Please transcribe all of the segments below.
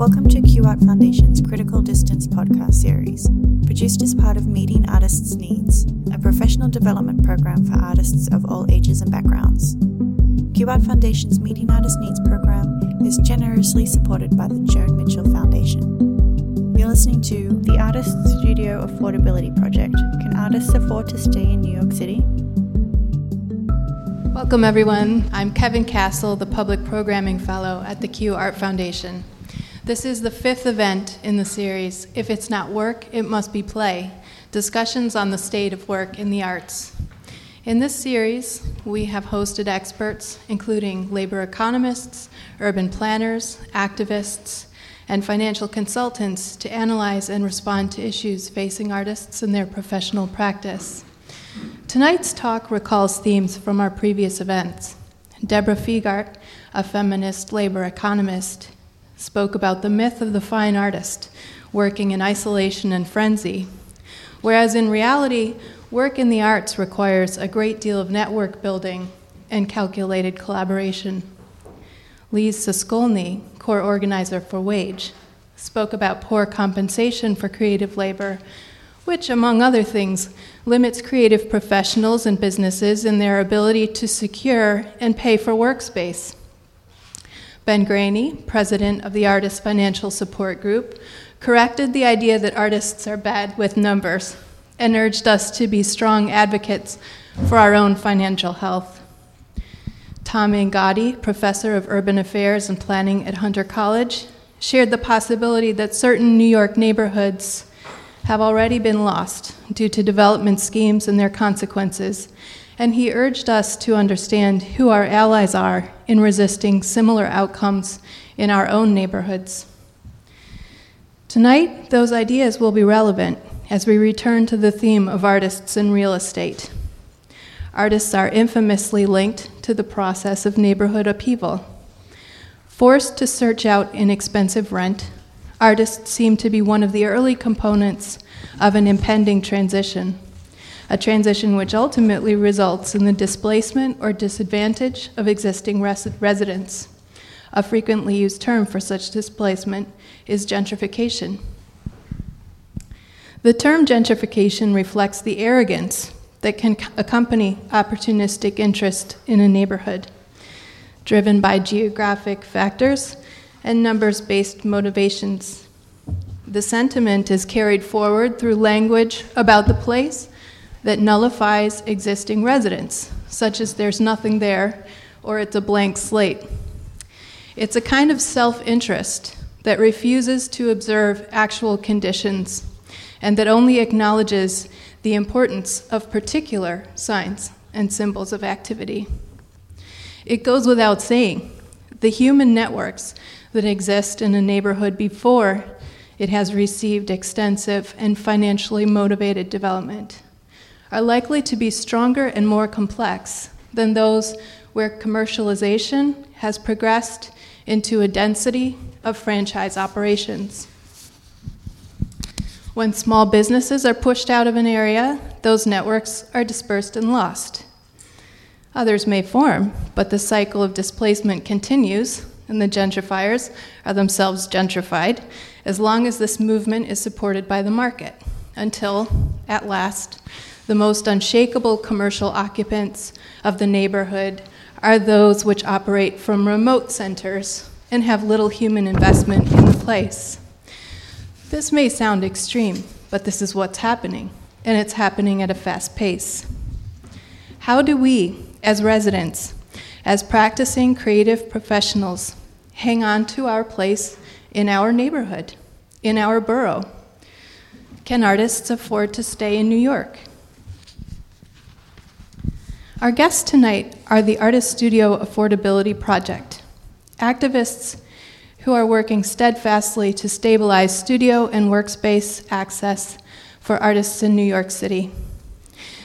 Welcome to Q Art Foundation's Critical Distance podcast series, produced as part of Meeting Artists' Needs, a professional development program for artists of all ages and backgrounds. Q Art Foundation's Meeting Artists' Needs program is generously supported by the Joan Mitchell Foundation. You're listening to the Artist Studio Affordability Project. Can artists afford to stay in New York City? Welcome, everyone. I'm Kevin Castle, the Public Programming Fellow at the Q Art Foundation. This is the fifth event in the series, If It's Not Work, It Must Be Play discussions on the state of work in the arts. In this series, we have hosted experts, including labor economists, urban planners, activists, and financial consultants, to analyze and respond to issues facing artists in their professional practice. Tonight's talk recalls themes from our previous events. Deborah Figart, a feminist labor economist, spoke about the myth of the fine artist working in isolation and frenzy, whereas in reality, work in the arts requires a great deal of network building and calculated collaboration. Lise Soskolne, core organizer for Wage, spoke about poor compensation for creative labor which, among other things, limits creative professionals and businesses in their ability to secure and pay for workspace. Ben Graney, president of the Artist Financial Support Group, corrected the idea that artists are bad with numbers and urged us to be strong advocates for our own financial health. Tom Angotti, professor of urban affairs and planning at Hunter College, shared the possibility that certain New York neighborhoods have already been lost due to development schemes and their consequences, and he urged us to understand who our allies are in resisting similar outcomes in our own neighborhoods. Tonight, those ideas will be relevant as we return to the theme of artists in real estate. Artists are infamously linked to the process of neighborhood upheaval. Forced to search out inexpensive rent, artists seem to be one of the early components of an impending transition, a transition which ultimately results in the displacement or disadvantage of existing res- residents. A frequently used term for such displacement is gentrification. The term gentrification reflects the arrogance that can accompany opportunistic interest in a neighborhood, driven by geographic factors and numbers based motivations. The sentiment is carried forward through language about the place that nullifies existing residents, such as there's nothing there or it's a blank slate. It's a kind of self interest that refuses to observe actual conditions and that only acknowledges the importance of particular signs and symbols of activity. It goes without saying the human networks that exist in a neighborhood before it has received extensive and financially motivated development are likely to be stronger and more complex than those where commercialization has progressed into a density of franchise operations. When small businesses are pushed out of an area, those networks are dispersed and lost. Others may form, but the cycle of displacement continues and the gentrifiers are themselves gentrified as long as this movement is supported by the market, until, at last, the most unshakable commercial occupants of the neighborhood are those which operate from remote centers and have little human investment in the place. This may sound extreme, but this is what's happening, and it's happening at a fast pace. How do we, as residents, as practicing creative professionals, hang on to our place in our neighborhood, in our borough? Can artists afford to stay in New York? Our guests tonight are the Artist Studio Affordability Project, activists who are working steadfastly to stabilize studio and workspace access for artists in New York City.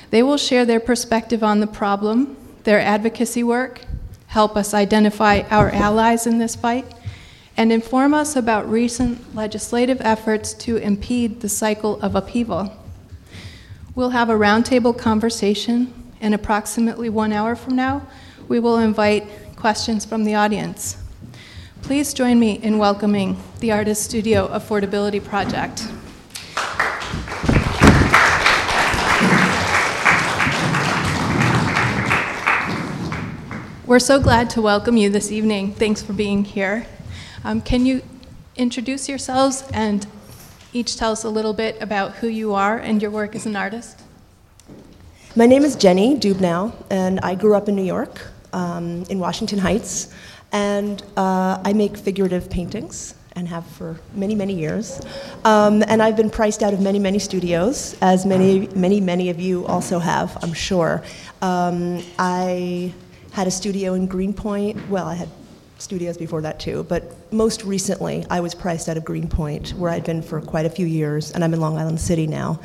They will share their perspective on the problem, their advocacy work, help us identify our allies in this fight, and inform us about recent legislative efforts to impede the cycle of upheaval. We'll have a roundtable conversation, and approximately one hour from now, we will invite questions from the audience. Please join me in welcoming the Artist Studio Affordability Project. We're so glad to welcome you this evening. Thanks for being here. Um, can you introduce yourselves and each tell us a little bit about who you are and your work as an artist? My name is Jenny Dubnow, and I grew up in New York, um, in Washington Heights, and uh, I make figurative paintings and have for many, many years. Um, and I've been priced out of many, many studios, as many, many, many of you also have, I'm sure. Um, I had a studio in Greenpoint. Well, I had studios before that too, but most recently I was priced out of Greenpoint, where I'd been for quite a few years, and I'm in Long Island City now.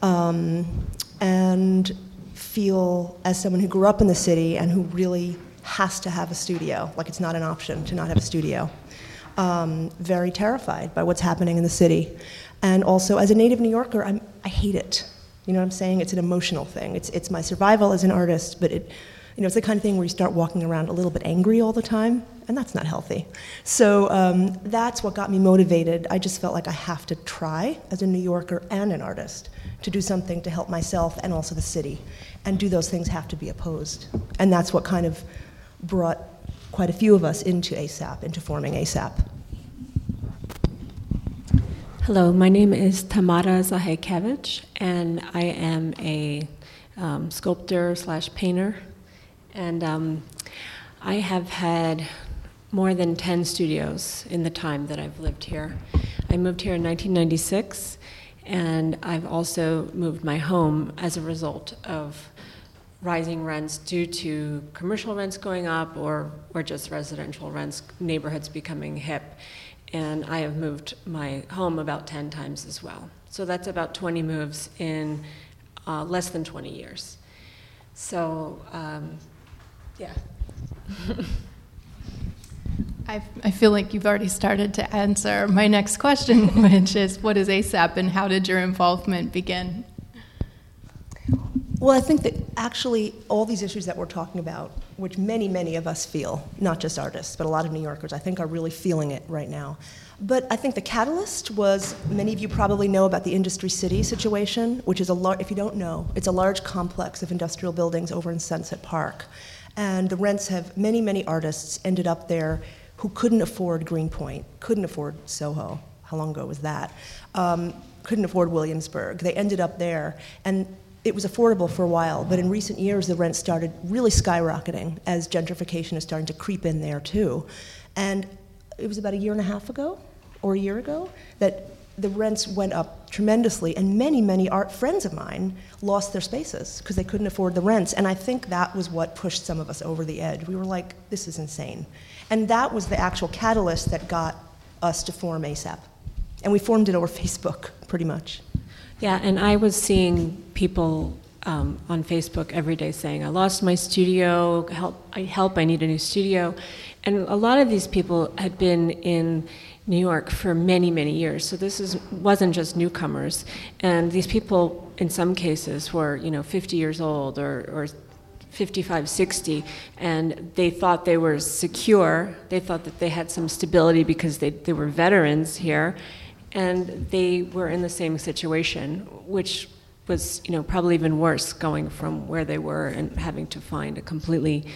Um, and feel, as someone who grew up in the city and who really has to have a studio, like it's not an option to not have a studio, um, very terrified by what's happening in the city. And also, as a native New Yorker, I'm, I hate it. You know what I'm saying? It's an emotional thing. It's, it's my survival as an artist, but it, you know, it's the kind of thing where you start walking around a little bit angry all the time, and that's not healthy. So um, that's what got me motivated. I just felt like I have to try as a New Yorker and an artist to do something to help myself and also the city. And do those things have to be opposed? And that's what kind of brought quite a few of us into ASAP, into forming ASAP. Hello, my name is Tamara Zahaykevich, and I am a um, sculptor slash painter and um, I have had more than 10 studios in the time that I've lived here. I moved here in 1996, and I've also moved my home as a result of rising rents due to commercial rents going up or, or just residential rents, neighborhoods becoming hip. And I have moved my home about 10 times as well. So that's about 20 moves in uh, less than 20 years. So um, yeah. I, feel like you've already started to answer my next question, which is what is ASAP and how did your involvement begin? Well, I think that actually all these issues that we're talking about, which many, many of us feel, not just artists, but a lot of New Yorkers, I think are really feeling it right now. But I think the catalyst was many of you probably know about the Industry City situation, which is a large, if you don't know, it's a large complex of industrial buildings over in Sunset Park. And the rents have, many, many artists ended up there who couldn't afford Greenpoint, couldn't afford Soho. How long ago was that? Um, couldn't afford Williamsburg. They ended up there. And it was affordable for a while, but in recent years, the rent started really skyrocketing as gentrification is starting to creep in there too. And it was about a year and a half ago, or a year ago, that the rents went up tremendously, and many, many art friends of mine lost their spaces because they couldn't afford the rents. And I think that was what pushed some of us over the edge. We were like, this is insane. And that was the actual catalyst that got us to form ASAP. And we formed it over Facebook, pretty much. Yeah, and I was seeing people um, on Facebook every day saying, I lost my studio, help, help, I need a new studio. And a lot of these people had been in New York for many, many years. So this is, wasn't just newcomers. And these people, in some cases, were, you know, 50 years old or, or 55, 60, and they thought they were secure. They thought that they had some stability because they, they were veterans here. And they were in the same situation, which was you know probably even worse going from where they were and having to find a completely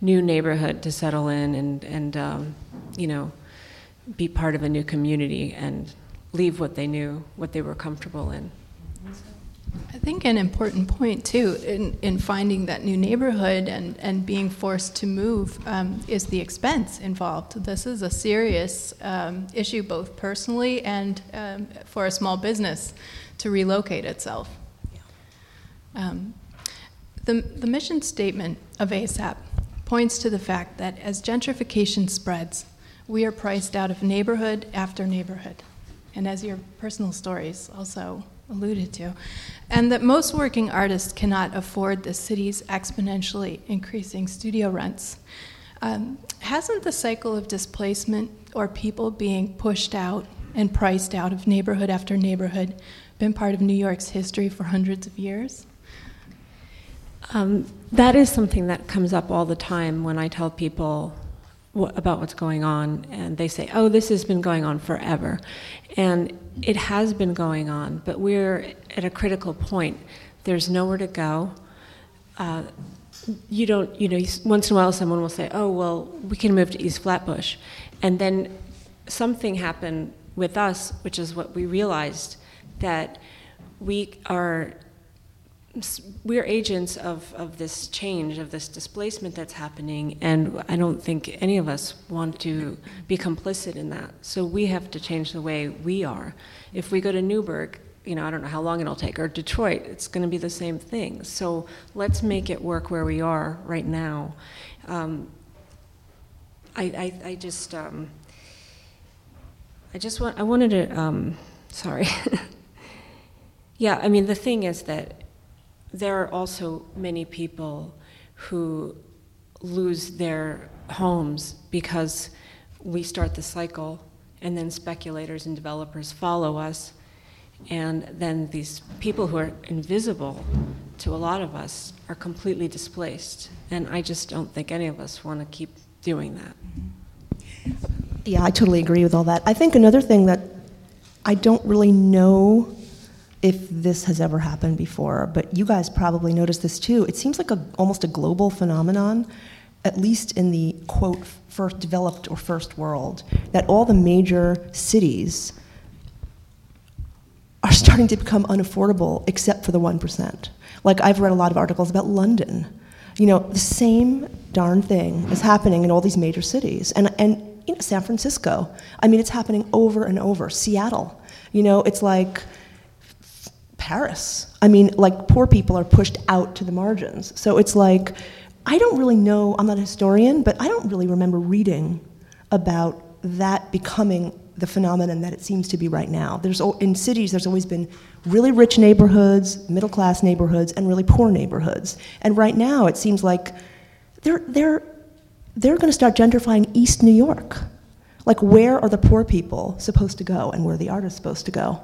new neighborhood to settle in and and um, you know be part of a new community and leave what they knew, what they were comfortable in. I think an important point too in, in finding that new neighborhood and, and being forced to move um, is the expense involved. This is a serious um, issue both personally and um, for a small business to relocate itself. Um, the, the mission statement of ASAP points to the fact that as gentrification spreads, we are priced out of neighborhood after neighborhood, and as your personal stories also alluded to, and that most working artists cannot afford the city's exponentially increasing studio rents. Um, hasn't the cycle of displacement or people being pushed out and priced out of neighborhood after neighborhood been part of New York's history for hundreds of years? Um, that is something that comes up all the time when I tell people about what's going on, and they say, "Oh, this has been going on forever," and it has been going on, but we're at a critical point. There's nowhere to go. Uh, you don't, you know, once in a while someone will say, "Oh, well, we can move to East Flatbush," and then something happened with us, which is what we realized that we are we're agents of, of this change, of this displacement that's happening, and I don't think any of us want to be complicit in that. So we have to change the way we are. If we go to Newburgh, you know, I don't know how long it'll take, or Detroit, it's going to be the same thing. So let's make it work where we are right now. Um, I, I, I, just, um, I just want, I wanted to, um, sorry. yeah, I mean, the thing is that there are also many people who lose their homes because we start the cycle and then speculators and developers follow us and then these people who are invisible to a lot of us are completely displaced. And I just don't think any of us want to keep doing that. Yeah, I totally agree with all that. I think another thing that I don't really know if this has ever happened before, but you guys probably noticed this too. It seems like a, almost a global phenomenon, at least in the quote, first developed or first world, that all the major cities are starting to become unaffordable except for the 1%. Like I've read a lot of articles about London. You know, the same darn thing is happening in all these major cities. And, and you know, San Francisco. I mean, it's happening over and over. Seattle. You know, it's like Paris. I mean, like poor people are pushed out to the margins. So it's like, I don't really know, I'm not a historian, but I don't really remember reading about that becoming the phenomenon that it seems to be right now. There's, in cities, there's always been really rich neighborhoods, middle class neighborhoods, and really poor neighborhoods. And right now, it seems like they're, they're, they're going to start gentrifying East New York. Like, where are the poor people supposed to go and where are the artists supposed to go?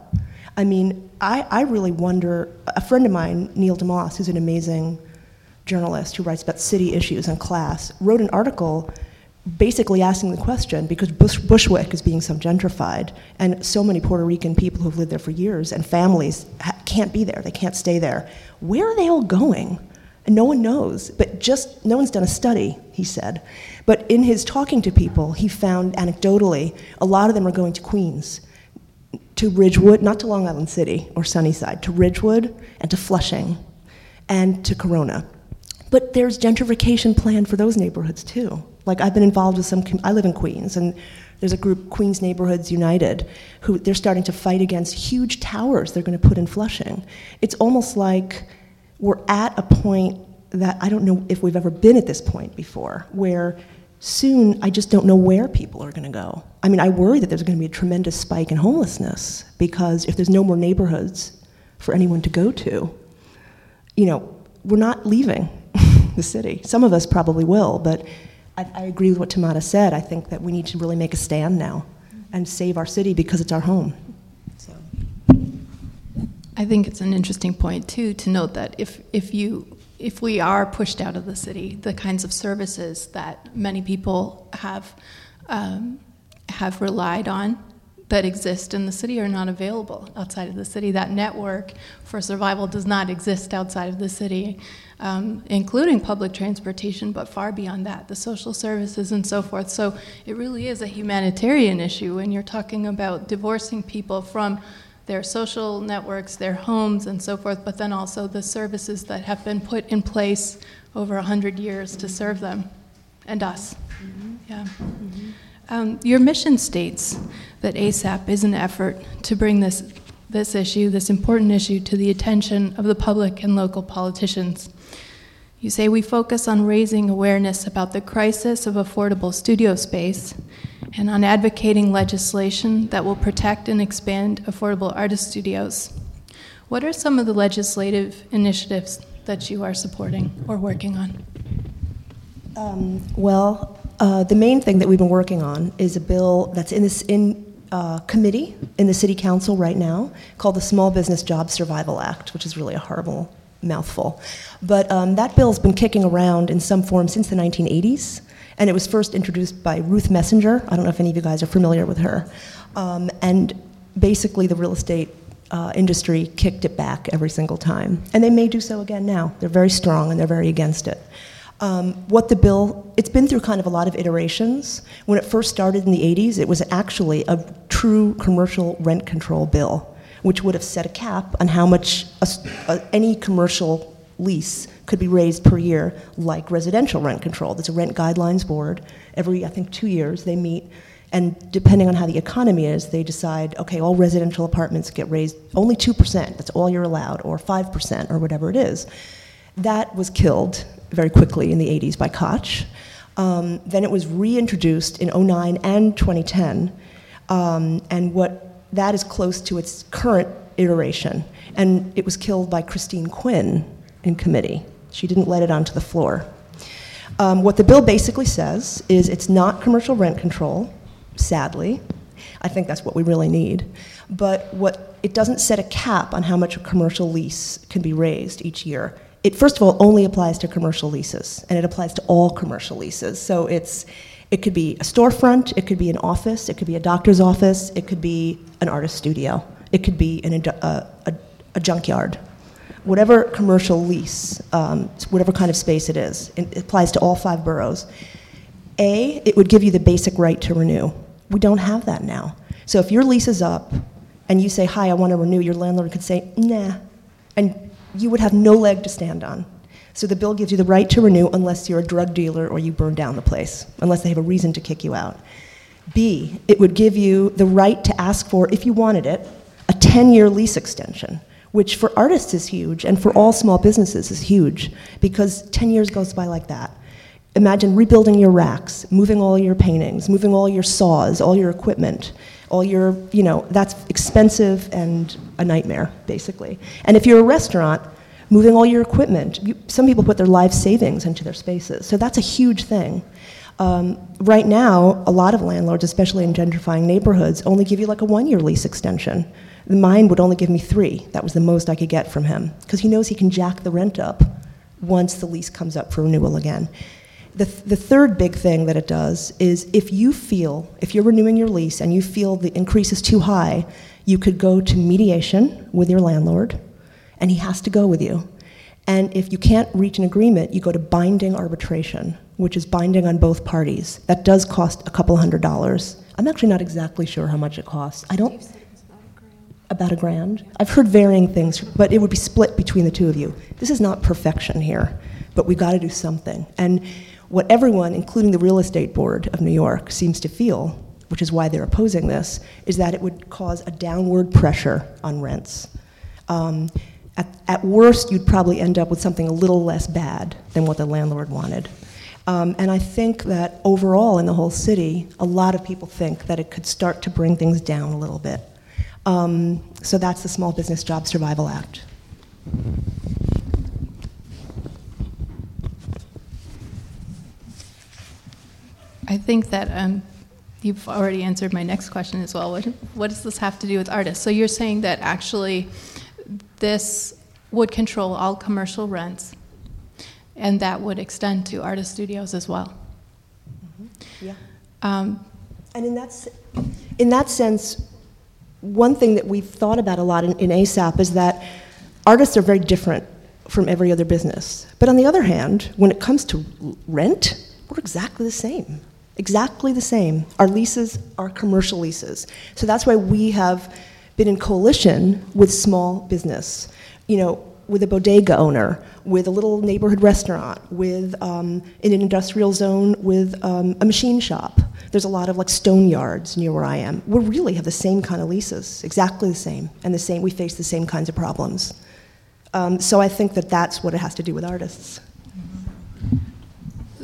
I mean, I, I really wonder. A friend of mine, Neil deMause, who's an amazing journalist who writes about city issues and class, wrote an article basically asking the question because Bush, Bushwick is being so gentrified, and so many Puerto Rican people who've lived there for years and families ha- can't be there, they can't stay there. Where are they all going? And no one knows, but just no one's done a study, he said. But in his talking to people, he found anecdotally a lot of them are going to Queens, to Ridgewood, not to Long Island City or Sunnyside, to Ridgewood and to Flushing and to Corona. But there's gentrification planned for those neighborhoods too. Like I've been involved with some. I live in Queens, and there's a group, Queens Neighborhoods United, who they're starting to fight against huge towers they're going to put in Flushing. It's almost like we're at a point that I don't know if we've ever been at this point before, where soon I just don't know where people are going to go. I mean, I worry that there's going to be a tremendous spike in homelessness because if there's no more neighborhoods for anyone to go to, you know, we're not leaving the city. Some of us probably will, but I, I agree with what Tamara said. I think that we need to really make a stand now and save our city because it's our home. So. I think it's an interesting point too to note that if if you if we are pushed out of the city, the kinds of services that many people have um, have relied on that exist in the city are not available outside of the city. That network for survival does not exist outside of the city um, including public transportation, but far beyond that, the social services and so forth. So it really is a humanitarian issue when you're talking about divorcing people from their social networks, their homes, and so forth, but then also the services that have been put in place over 100 years to serve them and us. Mm-hmm. Yeah. Mm-hmm. Um, your mission states that ASAP is an effort to bring this, this issue, this important issue, to the attention of the public and local politicians. You say we focus on raising awareness about the crisis of affordable studio space and on advocating legislation that will protect and expand affordable artist studios. What are some of the legislative initiatives that you are supporting or working on? Um, well, uh, the main thing that we've been working on is a bill that's in this in uh, committee in the city council right now called the Small Business Job Survival Act, which is really a horrible mouthful. But um, that bill's been kicking around in some form since the 1980s, And it was first introduced by Ruth Messinger. I don't know if any of you guys are familiar with her. Um, and basically, the real estate uh, industry kicked it back every single time. And they may do so again now. They're very strong and they're very against it. Um, what the bill, it's been through kind of a lot of iterations. When it first started in the 80s, it was actually a true commercial rent control bill, which would have set a cap on how much a, a, any commercial lease could be raised per year, like residential rent control. There's a rent guidelines board. Every, I think, two years they meet, and depending on how the economy is, they decide okay, all residential apartments get raised only 2%, that's all you're allowed, or 5%, or whatever it is. That was killed very quickly in the 80s by Koch. Um, then it was reintroduced in 09 and 2010, um, and what that is close to its current iteration. And it was killed by Christine Quinn in committee. She didn't let it onto the floor. Um, what the bill basically says is it's not commercial rent control, sadly. I think that's what we really need. But what it doesn't set a cap on how much a commercial lease can be raised each year. It first of all only applies to commercial leases, and it applies to all commercial leases. So it's it could be a storefront, it could be an office, it could be a doctor's office, it could be an artist studio, it could be an, a, a, a junkyard whatever commercial lease, um, whatever kind of space it is, it applies to all five boroughs. A, it would give you the basic right to renew. We don't have that now. So if your lease is up and you say, Hi, I want to renew, your landlord could say, Nah. And you would have no leg to stand on. So the bill gives you the right to renew unless you're a drug dealer or you burn down the place, unless they have a reason to kick you out. B, it would give you the right to ask for, if you wanted it, a 10 year lease extension which for artists is huge and for all small businesses is huge because 10 years goes by like that. Imagine rebuilding your racks, moving all your paintings, moving all your saws, all your equipment, all your, you know, that's expensive and a nightmare, basically. And if you're a restaurant, moving all your equipment, you, some people put their life savings into their spaces. So that's a huge thing. Um, right now, a lot of landlords, especially in gentrifying neighborhoods, only give you like a one year lease extension. Mine would only give me three. That was the most I could get from him because he knows he can jack the rent up once the lease comes up for renewal again. The, th- the third big thing that it does is if you feel, if you're renewing your lease and you feel the increase is too high, you could go to mediation with your landlord and he has to go with you. And if you can't reach an agreement, you go to binding arbitration, which is binding on both parties. That does cost a couple hundred dollars. I'm actually not exactly sure how much it costs. I don't about a grand. I've heard varying things, but it would be split between the two of you. This is not perfection here, but we've got to do something. And what everyone, including the Real Estate Board of New York, seems to feel, which is why they're opposing this, is that it would cause a downward pressure on rents. Um, at, at, worst, you'd probably end up with something a little less bad than what the landlord wanted. Um, and I think that overall in the whole city, a lot of people think that it could start to bring things down a little bit. Um, so that's the Small Business Job Survival Act. I think that um, you've already answered my next question as well. What, what does this have to do with artists? So you're saying that actually this would control all commercial rents, and that would extend to artist studios as well. Mm-hmm. Yeah. Um, and in that, in that sense, one thing that we've thought about a lot in, in ASAP is that artists are very different from every other business. But on the other hand, when it comes to rent, we're exactly the same. Exactly the same. Our leases are commercial leases. So that's why we have been in coalition with small business. You know, with a bodega owner, with a little neighborhood restaurant, with um, in an industrial zone, with um, a machine shop. There's a lot of like stone yards near where I am. We really have the same kind of leases, exactly the same, and the same. We face the same kinds of problems. Um, so I think that that's what it has to do with artists.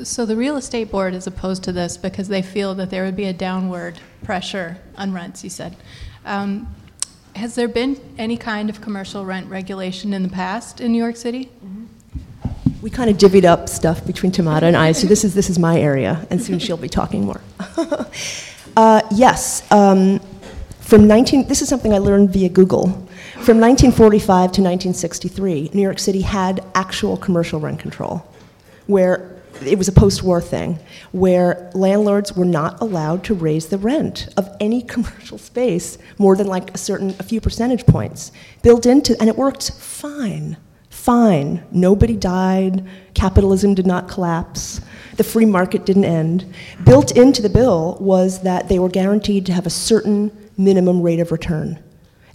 So the real estate board is opposed to this because they feel that there would be a downward pressure on rents. You said. Um, has there been any kind of commercial rent regulation in the past in New York City? Mm-hmm. We kind of divvied up stuff between Tamara and I, so this is, this is my area, and soon she'll be talking more. uh, yes, um, from 19, this is something I learned via Google. From 1945 to 1963, New York City had actual commercial rent control, where it was a post war thing where landlords were not allowed to raise the rent of any commercial space more than like a certain, a few percentage points built into, and it worked fine. Fine. Nobody died. Capitalism did not collapse. The free market didn't end. Built into the bill was that they were guaranteed to have a certain minimum rate of return.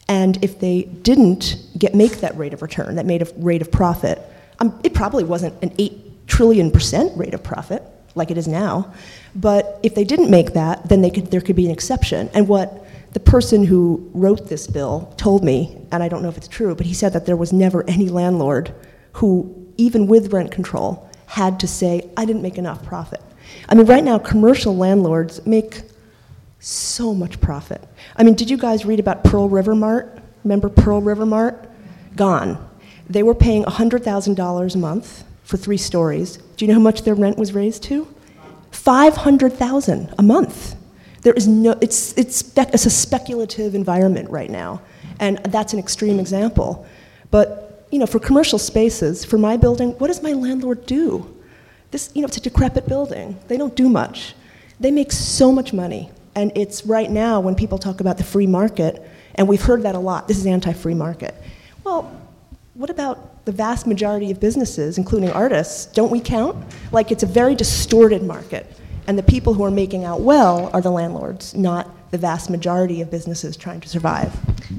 And if they didn't get, make that rate of return, that made a rate of profit, um, it probably wasn't an 8 trillion percent rate of profit like it is now. But if they didn't make that, then could, there could be an exception. And what the person who wrote this bill told me, and I don't know if it's true, but he said that there was never any landlord who, even with rent control, had to say, I didn't make enough profit. I mean, right now, commercial landlords make so much profit. I mean, did you guys read about Pearl River Mart? Remember Pearl River Mart? Gone. They were paying $100,000 a month for three stories. Do you know how much their rent was raised to? 500,000 a month. There is no, it's, it's, it's a speculative environment right now, and that's an extreme example. But, you know, for commercial spaces, for my building, what does my landlord do? This, you know, it's a decrepit building. They don't do much. They make so much money. And it's right now when people talk about the free market, and we've heard that a lot this is anti free market. Well, what about the vast majority of businesses, including artists? Don't we count? Like it's a very distorted market. And the people who are making out well are the landlords, not the vast majority of businesses trying to survive.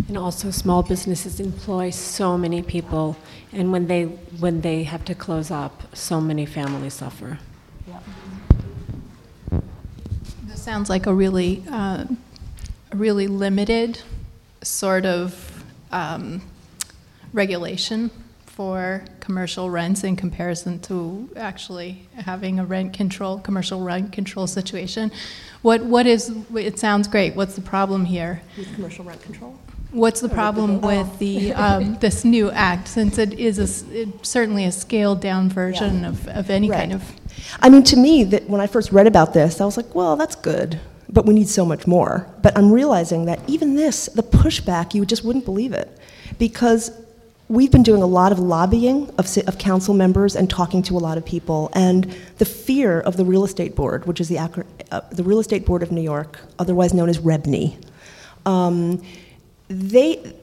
And also, small businesses employ so many people, and when they when they have to close up, so many families suffer. This sounds like a really, uh, really limited sort of um, regulation for commercial rents in comparison to actually having a rent control, commercial rent control situation. What, what is, it sounds great, what's the problem here? With commercial rent control? What's the problem with the, um, this new act, since it is a, it, certainly a scaled down version yeah. of, of any right. kind of? I mean, to me, that when I first read about this, I was like, well, that's good, but we need so much more. But I'm realizing that even this, the pushback, you just wouldn't believe it, because we've been doing a lot of lobbying of, of council members and talking to a lot of people. And the fear of the real estate board, which is the, uh, the real estate board of New York, otherwise known as REBNY, um, they,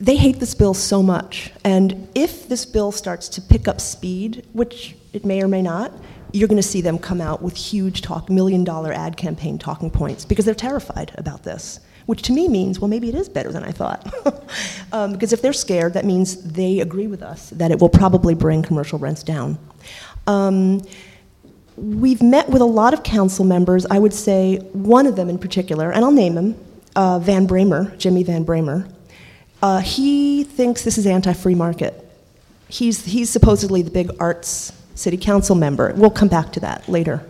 they hate this bill so much. And if this bill starts to pick up speed, which it may or may not, you're going to see them come out with huge talk, million dollar ad campaign talking points because they're terrified about this which to me means, well, maybe it is better than I thought. um, because if they're scared, that means they agree with us that it will probably bring commercial rents down. Um, we've met with a lot of council members. I would say one of them in particular, and I'll name him uh, Van Bramer, Jimmy Van Bramer. Uh, he thinks this is anti free market. He's, he's supposedly the big arts city council member. We'll come back to that later.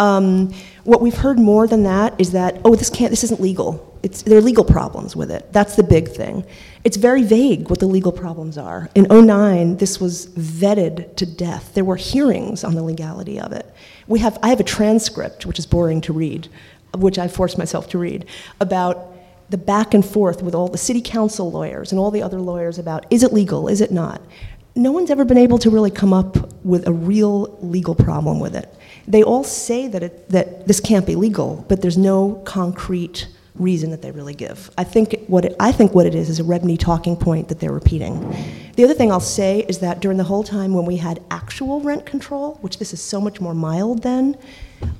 Um, what we've heard more than that is that, oh, this, can't, this isn't legal. It's, there are legal problems with it. That's the big thing. It's very vague what the legal problems are. In 09, this was vetted to death. There were hearings on the legality of it. We have, I have a transcript, which is boring to read, which I forced myself to read, about the back and forth with all the city council lawyers and all the other lawyers about is it legal, is it not? No one's ever been able to really come up with a real legal problem with it. They all say that, it, that this can't be legal, but there's no concrete reason that they really give. I think what it, I think what it is is a REBNY talking point that they're repeating. The other thing I'll say is that during the whole time when we had actual rent control, which this is so much more mild than,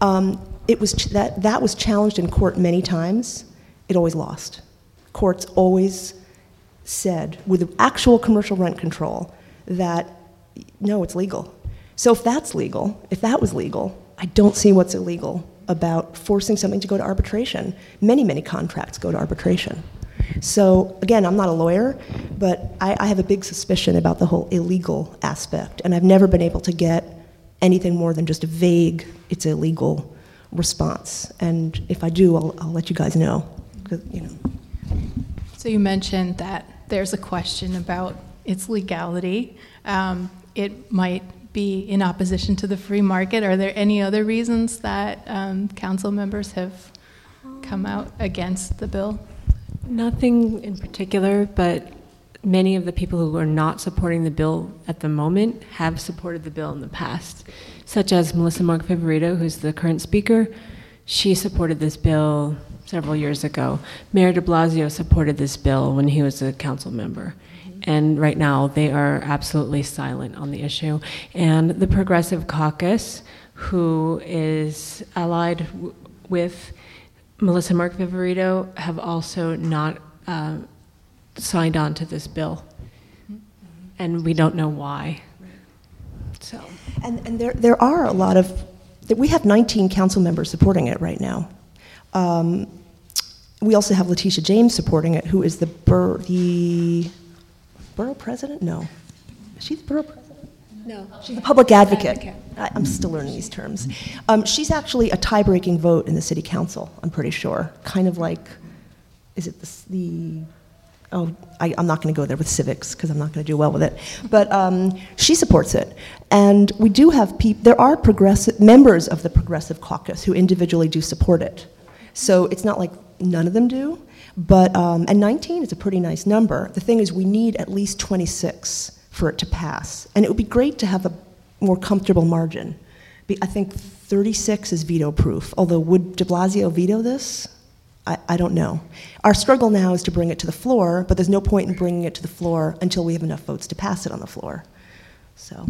um, it was ch- that that was challenged in court many times. It always lost. Courts always said with actual commercial rent control that no, it's legal. So if that's legal, if that was legal, I don't see what's illegal about forcing something to go to arbitration. Many, many contracts go to arbitration. So, again, I'm not a lawyer, but I, I, have a big suspicion about the whole illegal aspect, and I've never been able to get anything more than just a vague, it's illegal response. And if I do, I'll, I'll let you guys know. You know. So, you mentioned that there's a question about its legality. Um, it might be in opposition to the free market. Are there any other reasons that um, council members have come out against the bill? Nothing in particular, but many of the people who are not supporting the bill at the moment have supported the bill in the past, such as Melissa Mark Viverito, who's the current speaker. She supported this bill several years ago. Mayor de Blasio supported this bill when he was a council member. And right now, they are absolutely silent on the issue. And the Progressive Caucus, who is allied w- with Melissa Mark Viverito, have also not uh, signed on to this bill. And we don't know why. So. And, and there, there are a lot of, we have 19 council members supporting it right now. Um, we also have Letitia James supporting it, who is the, bur- the borough president? No. Is she the borough president? No. She's the public advocate. Advocate. I, I'm still learning these terms. Um, she's actually a tie-breaking vote in the city council, I'm pretty sure. Kind of like, is it the, the oh, I, I'm not going to go there with civics because I'm not going to do well with it. But um, she supports it. And we do have people, there are progressive, members of the Progressive Caucus who individually do support it. So it's not like none of them do. But, um, and 19 is a pretty nice number. The thing is, we need at least 26 for it to pass. And it would be great to have a more comfortable margin. I think 36 is veto proof, although would de Blasio veto this? I, I don't know. Our struggle now is to bring it to the floor, but there's no point in bringing it to the floor until we have enough votes to pass it on the floor. So,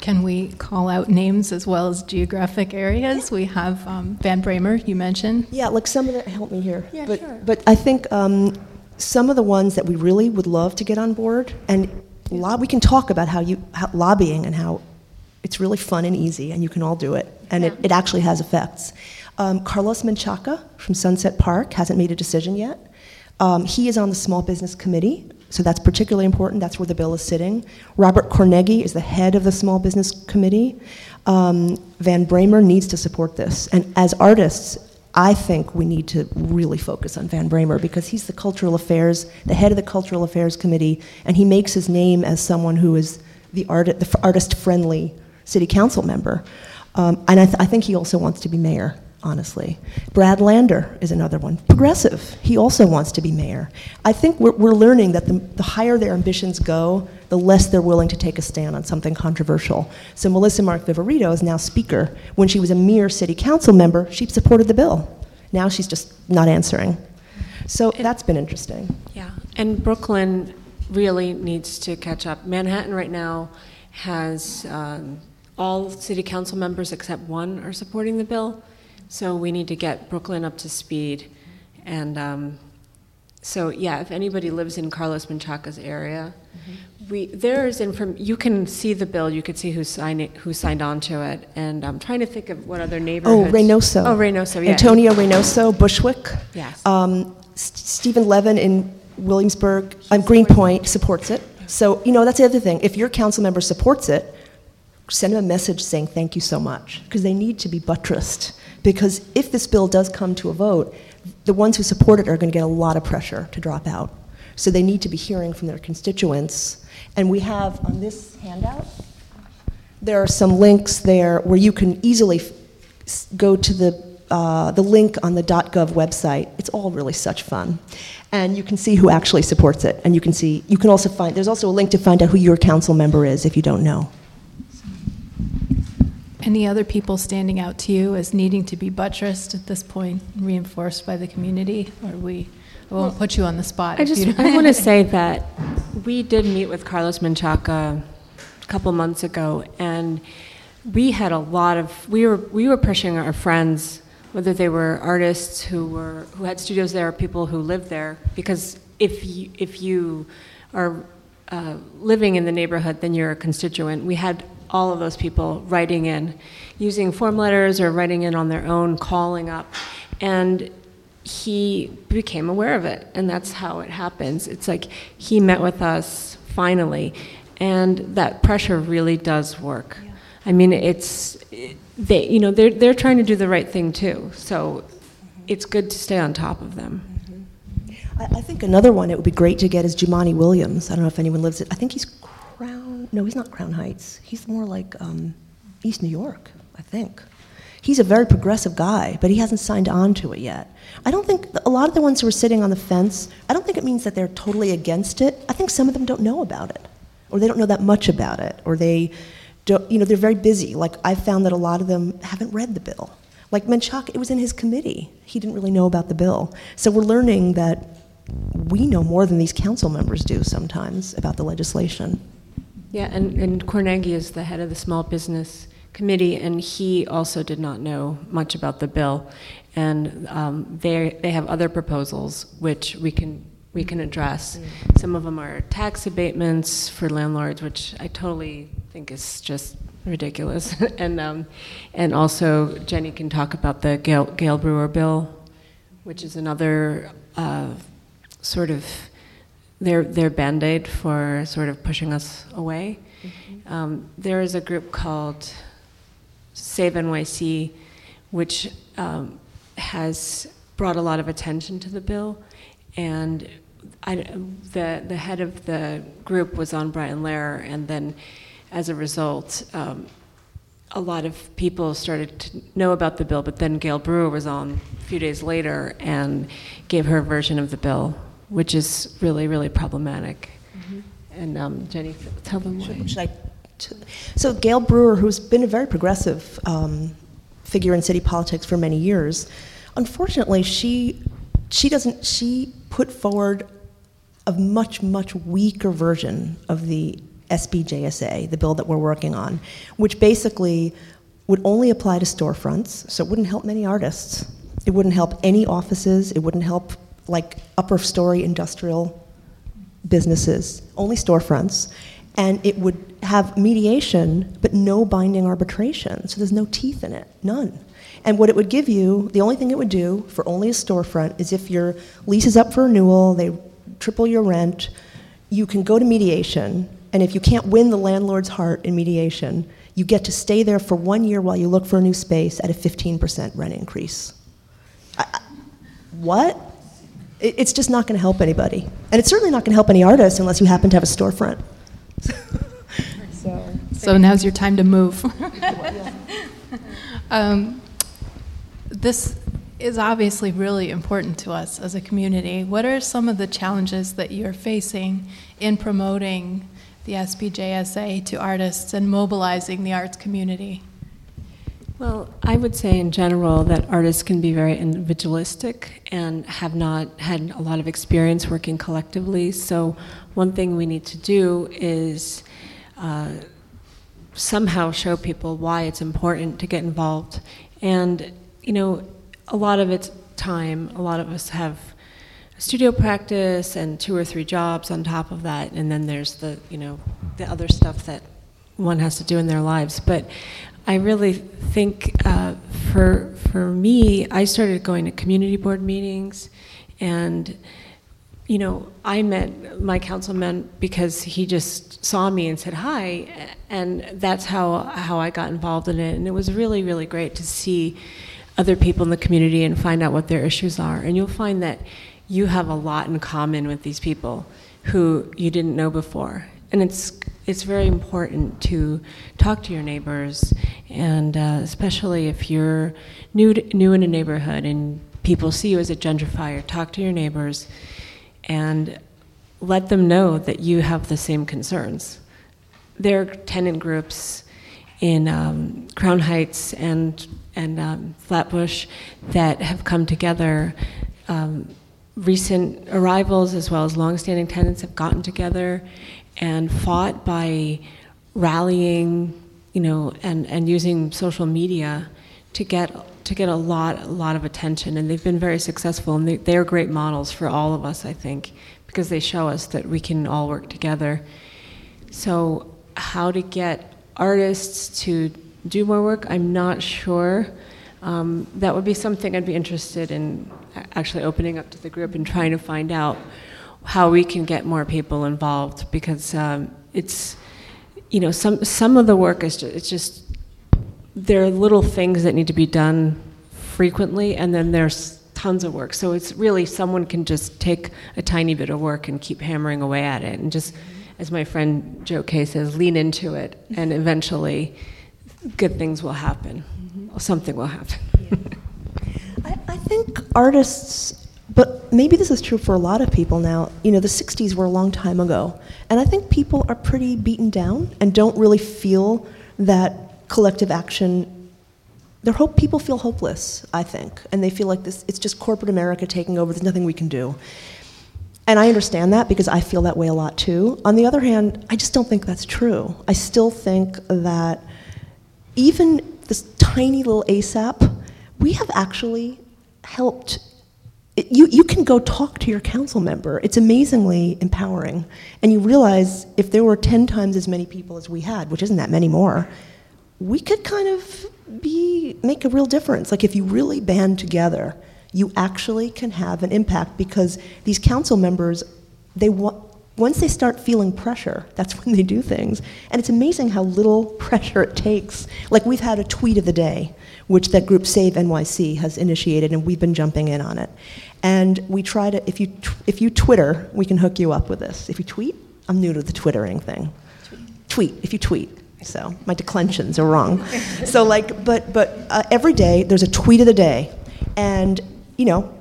Can we call out names as well as geographic areas? We have um, Van Bramer, you mentioned. yeah, like some of the, help me here. Yeah, but, sure. But I think um, some of the ones that we really would love to get on board, and lo- we can talk about how you, how lobbying and how it's really fun and easy, and you can all do it, and it, it actually has effects. Um, Carlos Menchaca from Sunset Park hasn't made a decision yet. Um, he is on the Small Business Committee, so that's particularly important. That's where the bill is sitting. Robert Cornegy is the head of the Small Business Committee. Um, Van Bramer needs to support this. And as artists, I think we need to really focus on Van Bramer because he's the Cultural Affairs, the head of the Cultural Affairs Committee, and he makes his name as someone who is the, art, the artist-friendly city council member. Um, and I, th- I think he also wants to be mayor honestly. Brad Lander is another one. Progressive. He also wants to be mayor. I think we're, we're learning that the, the higher their ambitions go, the less they're willing to take a stand on something controversial. So Melissa Mark Viverito is now speaker. When she was a mere city council member, she supported the bill. Now she's just not answering. So that's been interesting. Yeah, and Brooklyn really needs to catch up. Manhattan right now has um, all city council members except one are supporting the bill. So we need to get Brooklyn up to speed. And um, so, yeah, if anybody lives in Carlos Menchaca's area, we there is inform. You can see the bill. You could see who signed it, who signed on to it. And I'm trying to think of what other neighborhoods. Oh. Reynoso. Oh, Reynoso. Yeah. Antonio Reynoso, Bushwick. Yes. Um, S- Stephen Levin in Williamsburg, um, Greenpoint supports it. So, you know, that's the other thing. If your council member supports it, send them a message saying thank you so much, because they need to be buttressed. Because if this bill does come to a vote, the ones who support it are going to get a lot of pressure to drop out. So they need to be hearing from their constituents. And we have on this handout, there are some links there where you can easily f- go to the, uh, the link on the .gov website. It's all really such fun. And you can see who actually supports it. And you can see, you can also find, there's also a link to find out who your council member is if you don't know. Any other people standing out to you as needing to be buttressed at this point, reinforced by the community? Or we, I won't put you on the spot. I just I want to say that we did meet with Carlos Menchaca a couple months ago, and we had a lot of we were we were pushing our friends, whether they were artists who were who had studios there or people who lived there, because if you, if you are uh, living in the neighborhood, then you're a constituent. We had all of those people writing in, using form letters or writing in on their own, calling up, and he became aware of it, and that's how it happens. It's like he met with us finally, and that pressure really does work. I mean, it's they, you know, they're they're trying to do the right thing too. So mm-hmm. it's good to stay on top of them. Mm-hmm. I, I think another one it would be great to get is Jumaane Williams. I don't know if anyone lives it. I think he's Crown. No, he's not Crown Heights. He's more like um, East New York, I think. He's a very progressive guy, but he hasn't signed on to it yet. I don't think a lot of the ones who are sitting on the fence, I don't think it means that they're totally against it. I think some of them don't know about it, or they don't know that much about it, or they don't, you know, they're very busy. Like I found that a lot of them haven't read the bill. Like Menchaca, it was in his committee. He didn't really know about the bill. So we're learning that we know more than these council members do sometimes about the legislation. Yeah, and, and Cornegy is the head of the Small Business Committee, and he also did not know much about the bill. And um, they, they have other proposals which we can, we can address. Mm. Some of them are tax abatements for landlords, which I totally think is just ridiculous. and, um, and also, Jenny can talk about the Gail, Gail Brewer bill, which is another uh, sort of their their band aid for sort of pushing us away. Mm-hmm. Um, there is a group called Save NYC, which um, has brought a lot of attention to the bill, and I, the the head of the group was on Brian Lehrer, and then as a result. Um, a lot of people started to know about the bill, but then Gail Brewer was on a few days later and gave her version of the bill, which is really, really problematic. Mm-hmm. And um, Jenny, tell them why. Should, should I t- so Gail Brewer, who's been a very progressive um, figure in city politics for many years, unfortunately, she she doesn't she put forward a much much weaker version of the SBJSA, the bill that we're working on, which basically would only apply to storefronts, so it wouldn't help many artists. It wouldn't help any offices. It wouldn't help like upper story industrial businesses, only storefronts. And it would have mediation, but no binding arbitration. So there's no teeth in it, none. And what it would give you, the only thing it would do for only a storefront is if your lease is up for renewal, they triple your rent, you can go to mediation. And if you can't win the landlord's heart in mediation, you get to stay there for one year while you look for a new space at a 15% rent increase. I, what? It's just not going to help anybody. And it's certainly not going to help any artist unless you happen to have a storefront. so, so now's your time to move. um, this is obviously really important to us as a community. What are some of the challenges that you're facing in promoting the SBJSA to artists and mobilizing the arts community? Well, I would say in general that artists can be very individualistic and have not had a lot of experience working collectively. So, one thing we need to do is uh, somehow show people why it's important to get involved. And, you know, a lot of it's time. A lot of us have studio practice and two or three jobs on top of that. And then there's the, you know, the other stuff that one has to do in their lives. But I really think uh, for for me, I started going to community board meetings, and you know, I met my councilman because he just saw me and said hi, and that's how how I got involved in it. And it was really really great to see other people in the community and find out what their issues are. And you'll find that you have a lot in common with these people who you didn't know before, and it's it's very important to talk to your neighbors, and uh, especially if you're new to, new in a neighborhood and people see you as a gentrifier, talk to your neighbors, and let them know that you have the same concerns. There are tenant groups in um, Crown Heights and and um, Flatbush that have come together. Um, recent arrivals as well as longstanding tenants have gotten together and fought by rallying, you know, and, and using social media to get to get a lot a lot of attention, and they've been very successful, and they, they're great models for all of us, I think, because they show us that we can all work together. So, how to get artists to do more work, I'm not sure. Um, that would be something I'd be interested in actually opening up to the group and trying to find out how we can get more people involved because um, it's you know some some of the work is just, it's just there are little things that need to be done frequently and then there's tons of work so it's really someone can just take a tiny bit of work and keep hammering away at it and just as my friend joe kay says lean into it and eventually good things will happen mm-hmm. something will happen. I, I think artists, but maybe this is true for a lot of people now. You know, the 60s were a long time ago. And I think people are pretty beaten down and don't really feel that collective action. Their hope people feel hopeless, I think, and they feel like this it's just corporate America taking over, there's nothing we can do. And I understand that because I feel that way a lot too. On the other hand, I just don't think that's true. I still think that even this tiny little ASAP, we have actually helped. You, you can go talk to your council member. It's amazingly empowering. And you realize if there were 10 times as many people as we had, which isn't that many more, we could kind of be, make a real difference. Like if you really band together, you actually can have an impact because these council members, they want, once they start feeling pressure, that's when they do things. And it's amazing how little pressure it takes. Like we've had a tweet of the day, which that group Save NYC has initiated, and we've been jumping in on it. And we try to, if you, if you Twitter, we can hook you up with this. If you tweet, I'm new to the Twittering thing. Tweet, tweet if you tweet. So my declensions are wrong. so like, but, but uh, every day there's a tweet of the day. And, you know,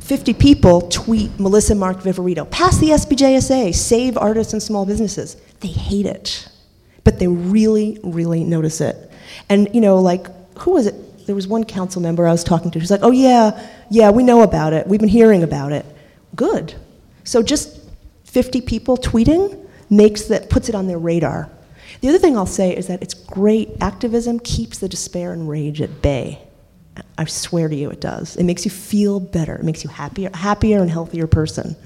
50 people tweet Melissa Mark Viverito, pass the SBJSA, save artists and small businesses. They hate it, but they really, really notice it. And, you know, like, who was it? There was one council member I was talking to. She's like, oh, yeah, yeah, we know about it. We've been hearing about it. Good. So just 50 people tweeting makes that, puts it on their radar. The other thing I'll say is that it's great. Activism keeps the despair and rage at bay. I swear to you, it does. It makes you feel better. It makes you happier, happier and healthier person,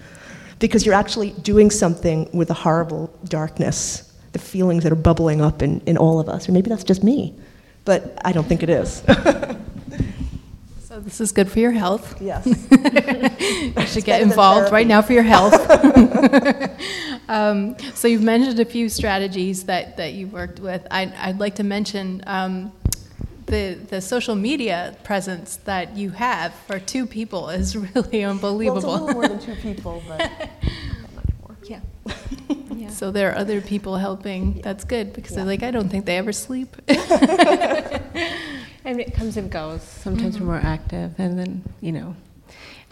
because you're actually doing something with the horrible darkness, the feelings that are bubbling up in, in all of us. Or maybe that's just me, but I don't think it is. so this is good for your health. Yes. you should get involved right now for your health. um, so you've mentioned a few strategies that, that you've worked with. I, I'd like to mention. Um, the, the social media presence that you have for two people is really unbelievable. Well, it's a little more than two people, but much more. yeah. Yeah. So there are other people helping. That's good because yeah. like I don't think they ever sleep. and it comes and goes. Sometimes mm-hmm. we're more active, and then you know.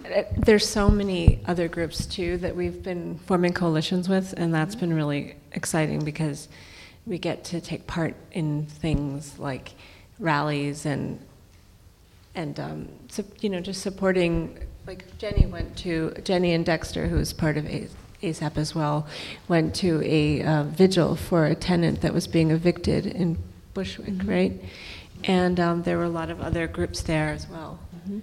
Uh, there's so many other groups too that we've been forming coalitions with, and that's mm-hmm. been really exciting because we get to take part in things like rallies and and um, so, you know just supporting. Like Jenny went to Jenny and Dexter, who is part of ASAP as well, went to a uh, vigil for a tenant that was being evicted in Bushwick, mm-hmm. right? And um, there were a lot of other groups there as well. Mm-hmm.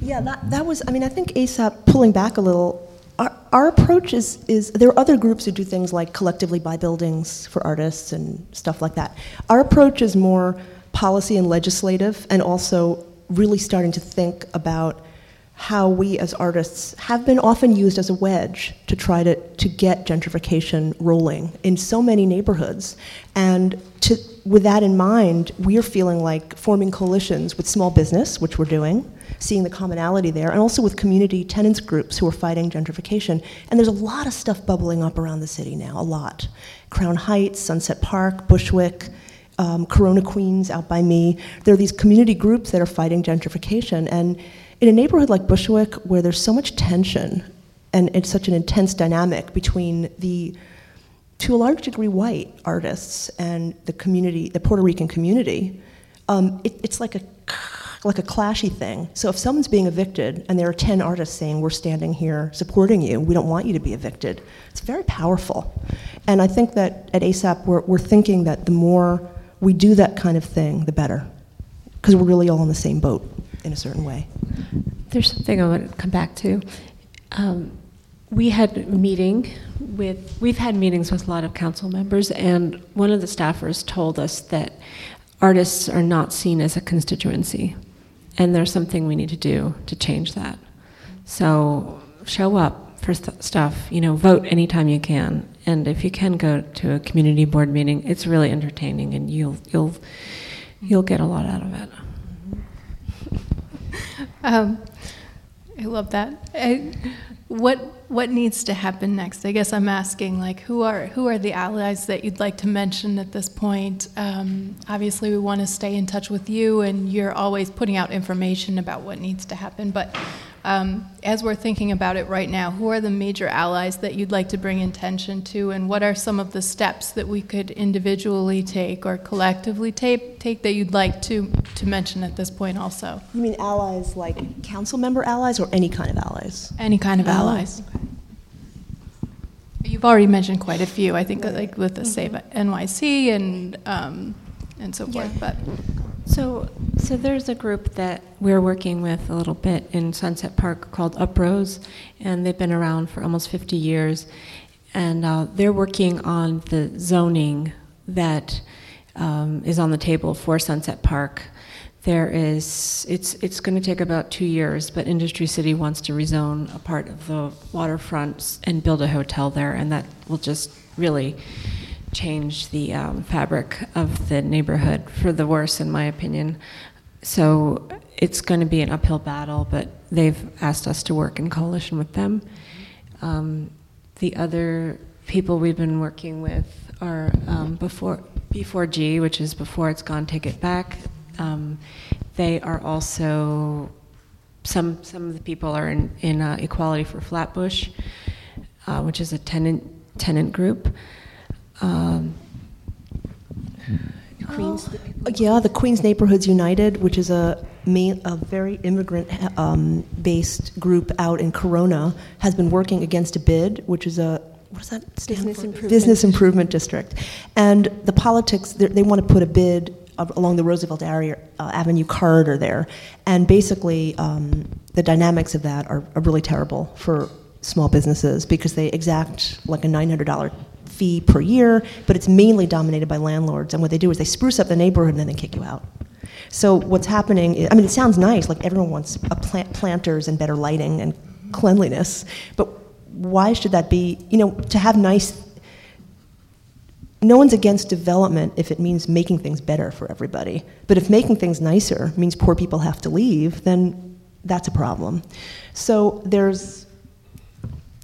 Yeah, that, that was, I mean, I think ASAP, pulling back a little, our, our approach is, is there are other groups who do things like collectively buy buildings for artists and stuff like that. Our approach is more policy and legislative, and also really starting to think about how we as artists have been often used as a wedge to try to, to get gentrification rolling in so many neighborhoods. And to, with that in mind, we're feeling like forming coalitions with small business, which we're doing, seeing the commonality there, and also with community tenants groups who are fighting gentrification. And there's a lot of stuff bubbling up around the city now, a lot. Crown Heights, Sunset Park, Bushwick, um, Corona Queens out by me. There are these community groups that are fighting gentrification. And in a neighborhood like Bushwick, where there's so much tension and it's such an intense dynamic between the, to a large degree, white artists and the community, the Puerto Rican community, um, it, it's like a like a clashy thing. So if someone's being evicted and there are 10 artists saying, We're standing here supporting you, we don't want you to be evicted, it's very powerful. And I think that at ASAP, we're, we're thinking that the more we do that kind of thing, the better. Because we're really all in the same boat in a certain way. There's something I want to come back to. Um, we had a meeting with, we've had meetings with a lot of council members, and one of the staffers told us that artists are not seen as a constituency, and there's something we need to do to change that. So show up for st- stuff, you know, vote anytime you can, and if you can go to a community board meeting, it's really entertaining, and you'll you'll you'll get a lot out of it. Um, I love that. I, what what needs to happen next? I guess I'm asking like who are who are the allies that you'd like to mention at this point? Um, obviously, we want to stay in touch with you, and you're always putting out information about what needs to happen. But um, as we're thinking about it right now, who are the major allies that you'd like to bring attention to, and what are some of the steps that we could individually take or collectively take, take that you'd like to, to mention at this point also? You mean allies like council member allies or any kind of allies? Any kind of Oh, allies. You've already mentioned quite a few, I think, like with the Save NYC and, um, and so forth, but. So, so there's a group that we're working with a little bit in Sunset Park called Uprose, and they've been around for almost 50 years, and uh, they're working on the zoning that um, is on the table for Sunset Park. There is, it's it's going to take about two years, but Industry City wants to rezone a part of the waterfront and build a hotel there, and that will just really change the um, fabric of the neighborhood for the worse, in my opinion. So it's going to be an uphill battle, but they've asked us to work in coalition with them. Um, the other people we've been working with are um, before B4G, which is before it's gone, take it back. Um, they are also some some of the people are in in uh, Equality for Flatbush, uh, which is a tenant tenant group. Um, Queens. Yeah, the Queens Neighborhoods United, which is a main, a very immigrant-based group out in Corona, has been working against a bid, which is a what does that stand Business for? Improvement. Business Improvement District, and the politics they they want to put a bid of- along the Roosevelt area, uh, Avenue corridor there, and basically um, the dynamics of that are, are really terrible for small businesses because they exact like a nine hundred dollar fee per year, but it's mainly dominated by landlords. And what they do is they spruce up the neighborhood and then they kick you out. So what's happening? Is, I mean, it sounds nice, like everyone wants plant, planters and better lighting and cleanliness, but why should that be? You know, to have nice. No one's against development if it means making things better for everybody. But if making things nicer means poor people have to leave, then that's a problem. So there's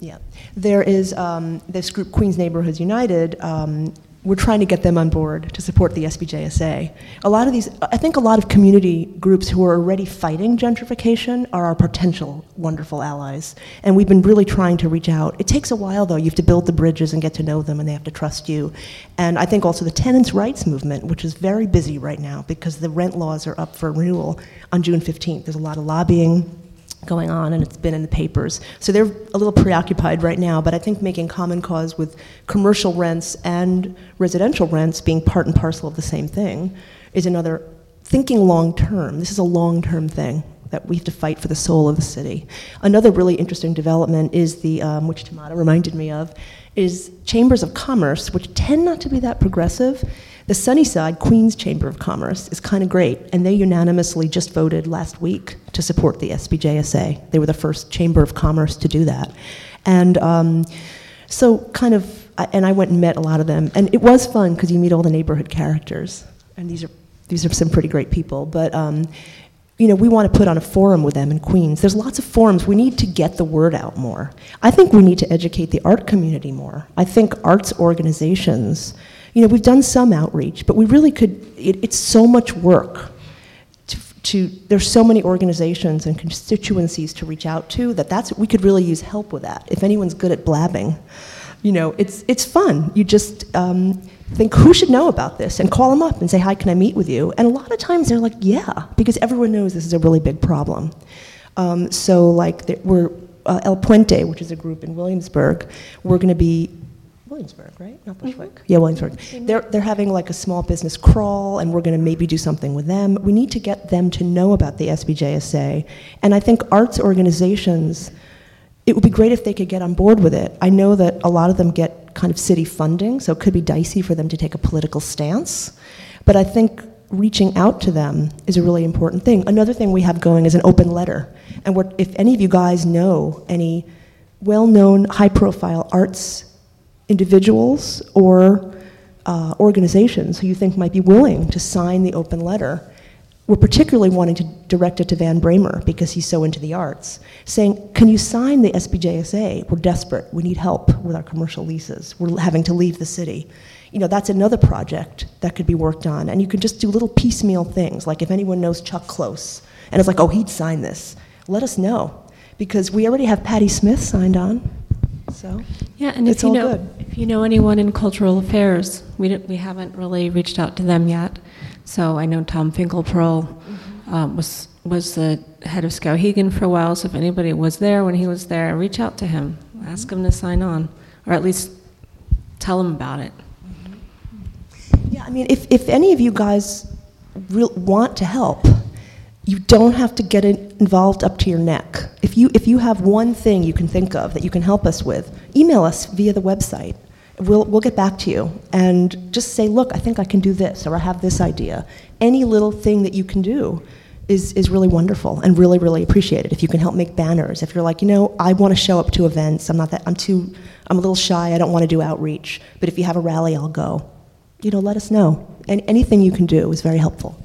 yeah. There is um, this group, Queens Neighborhoods United. Um, we're trying to get them on board to support the SBJSA. A lot of these, I think a lot of community groups who are already fighting gentrification are our potential wonderful allies. And we've been really trying to reach out. It takes a while, though. You have to build the bridges and get to know them, and they have to trust you. And I think also the tenants' rights movement, which is very busy right now because the rent laws are up for renewal on June 15th. There's a lot of lobbying going on and it's been in the papers. So they're a little preoccupied right now, but I think making common cause with commercial rents and residential rents being part and parcel of the same thing is another thinking long term. This is a long term thing that we have to fight for the soul of the city. Another really interesting development is the, um, which Tamara reminded me of, is chambers of commerce, which tend not to be that progressive. The Sunnyside Queens Chamber of Commerce is kind of great, and they unanimously just voted last week to support the SBJSA. They were the first chamber of commerce to do that, and um, so kind of. And I went and met a lot of them, and it was fun because you meet all the neighborhood characters, and these are these are some pretty great people. But um, you know, we want to put on a forum with them in Queens. There's lots of forums. We need to get the word out more. I think we need to educate the art community more. I think arts organizations, you know, we've done some outreach, but we really could, it, it's so much work. To, to, there's so many organizations and constituencies to reach out to that that's, we could really use help with that. If anyone's good at blabbing, you know, it's, it's fun. You just um, think, who should know about this? And call them up and say, hi, can I meet with you? And a lot of times they're like, yeah, because everyone knows this is a really big problem. Um, so, like, we're, uh, El Puente, which is a group in Williamsburg, we're going to be, Williamsburg, right? Not mm-hmm. Bushwick. Yeah, Williamsburg. They're, they're having like a small business crawl, and we're going to maybe do something with them. We need to get them to know about the SBJSA. And I think arts organizations, it would be great if they could get on board with it. I know that a lot of them get kind of city funding, so it could be dicey for them to take a political stance. But I think reaching out to them is a really important thing. Another thing we have going is an open letter. And we're, if any of you guys know any well known, high profile arts individuals or uh, organizations who you think might be willing to sign the open letter, we're particularly wanting to direct it to Van Bramer because he's so into the arts, saying, Can you sign the SBJSA? We're desperate. We need help with our commercial leases. We're having to leave the city. You know, that's another project that could be worked on. And you can just do little piecemeal things, like if anyone knows Chuck Close, and it's like, oh, he'd sign this, let us know. Because we already have Patti Smith signed on. So, yeah, and if you know good. if you know anyone in cultural affairs, we we haven't really reached out to them yet. So I know Tom Finkelpearl mm-hmm. um, was was the head of Skowhegan for a while. So if anybody was there when he was there, reach out to him, mm-hmm. ask him to sign on, or at least tell him about it. Mm-hmm. Yeah, I mean, if, if any of you guys real, want to help, you don't have to get in- involved up to your neck. If you, if you have one thing you can think of that you can help us with, email us via the website. We'll, we'll get back to you and just say, look, I think I can do this, or I have this idea. Any little thing that you can do is, is really wonderful and really, really appreciated. If you can help make banners, if you're like, you know, I want to show up to events, I'm not that, I'm too, I'm a little shy, I don't want to do outreach, but if you have a rally, I'll go. You know, let us know. And anything you can do is very helpful.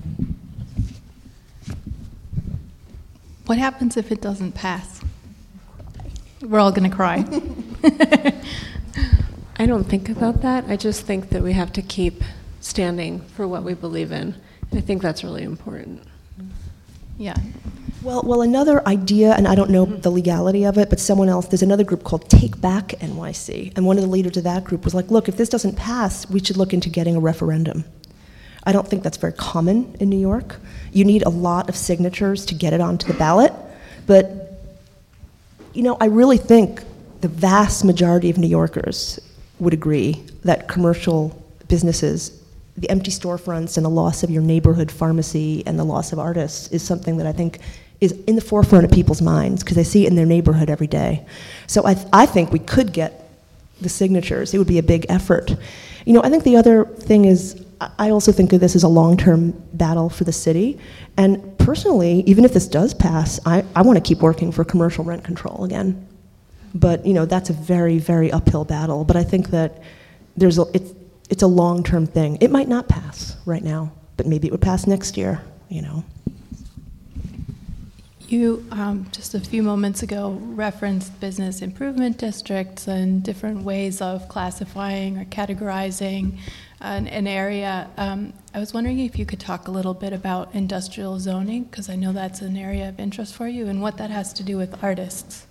What happens if it doesn't pass? We're all going to cry. I don't think about that. I just think that we have to keep standing for what we believe in. I think that's really important. yeah. Well, well, another idea, and I don't know the legality of it, but someone else, there's another group called Take Back NYC. And one of the leaders of that group was like, look, if this doesn't pass, we should look into getting a referendum. I don't think that's very common in New York. You need a lot of signatures to get it onto the ballot. But, you know, I really think the vast majority of New Yorkers would agree that commercial businesses the empty storefronts and the loss of your neighborhood pharmacy and the loss of artists is something that I think is in the forefront of people's minds because they see it in their neighborhood every day. So I, th- I think we could get the signatures. It would be a big effort. You know, I think the other thing is, I- also think of this as a long term battle for the city. And personally, even if this does pass, I, I want to keep working for commercial rent control again. But, you know, that's a very, very uphill battle. But I think that there's a, it's, it's a long term thing. It might not pass right now, but maybe it would pass next year, you know. You, um, just a few moments ago, referenced business improvement districts and different ways of classifying or categorizing an, an area. Um, I was wondering if you could talk a little bit about industrial zoning, because I know that's an area of interest for you, and what that has to do with artists.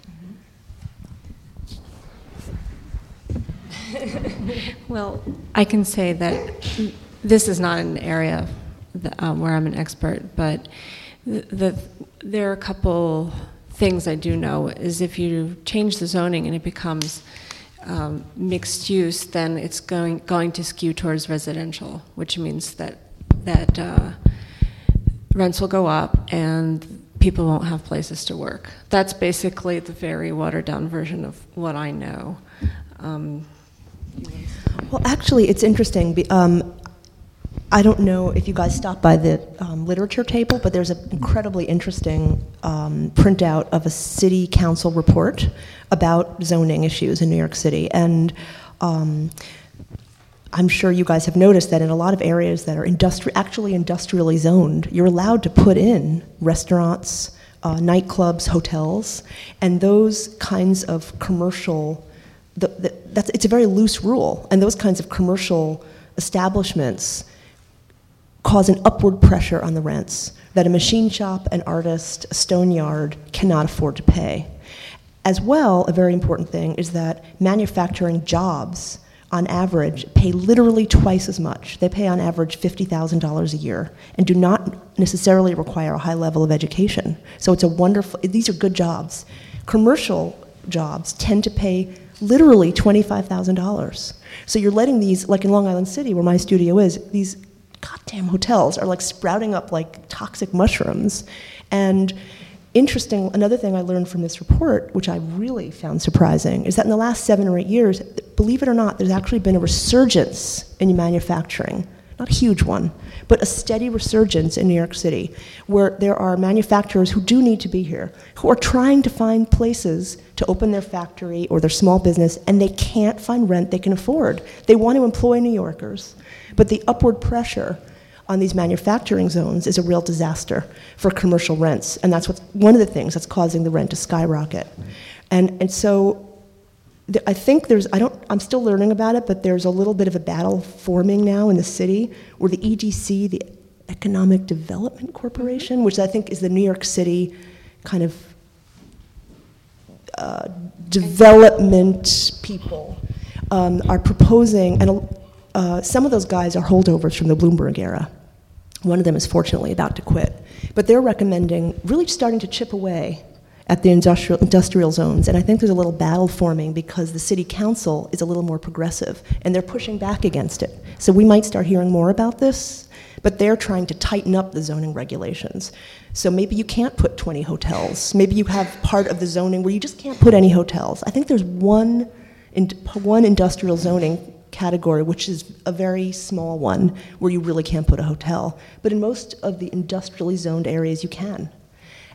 Well, I can say that this is not an area um, where I'm an expert, but the, the, there are a couple things I do know. Is if you change the zoning and it becomes um, mixed use, then it's going going to skew towards residential, which means that that uh, rents will go up and people won't have places to work. That's basically the very watered down version of what I know. Um, Well, actually, it's interesting. Um, I don't know if you guys stopped by the um, literature table, but there's an incredibly interesting um, printout of a city council report about zoning issues in New York City. And um, I'm sure you guys have noticed that in a lot of areas that are industri- actually industrially zoned, you're allowed to put in restaurants, uh, nightclubs, hotels, and those kinds of commercial. The, the, that's, it's a very loose rule, and those kinds of commercial establishments cause an upward pressure on the rents that a machine shop, an artist, a stone yard cannot afford to pay. As well, a very important thing is that manufacturing jobs, on average, pay literally twice as much. They pay on average $50,000 a year and do not necessarily require a high level of education. So it's a wonderful, these are good jobs. Commercial jobs tend to pay literally $25,000. So you're letting these, like in Long Island City, where my studio is, these goddamn hotels are like sprouting up like toxic mushrooms. And interesting, another thing I learned from this report, which I really found surprising, is that in the last seven or eight years, believe it or not, there's actually been a resurgence in manufacturing. Not a huge one, but a steady resurgence in New York City where there are manufacturers who do need to be here, who are trying to find places to open their factory or their small business, and they can't find rent they can afford. They want to employ New Yorkers, but the upward pressure on these manufacturing zones is a real disaster for commercial rents, and that's what's, one of the things that's causing the rent to skyrocket. And, and so th- I think there's, I don't, I'm still learning about it, but there's a little bit of a battle forming now in the city where the EDC, the Economic Development Corporation, which I think is the New York City kind of uh, development people, um, are proposing, and uh, some of those guys are holdovers from the Bloomberg era. One of them is fortunately about to quit. But they're recommending really starting to chip away at the industrial, industrial zones. And I think there's a little battle forming because the city council is a little more progressive and they're pushing back against it. So we might start hearing more about this, but they're trying to tighten up the zoning regulations. So maybe you can't put 20 hotels. Maybe you have part of the zoning where you just can't put any hotels. I think there's one, in, one industrial zoning category, which is a very small one, where you really can't put a hotel. But in most of the industrially zoned areas, you can.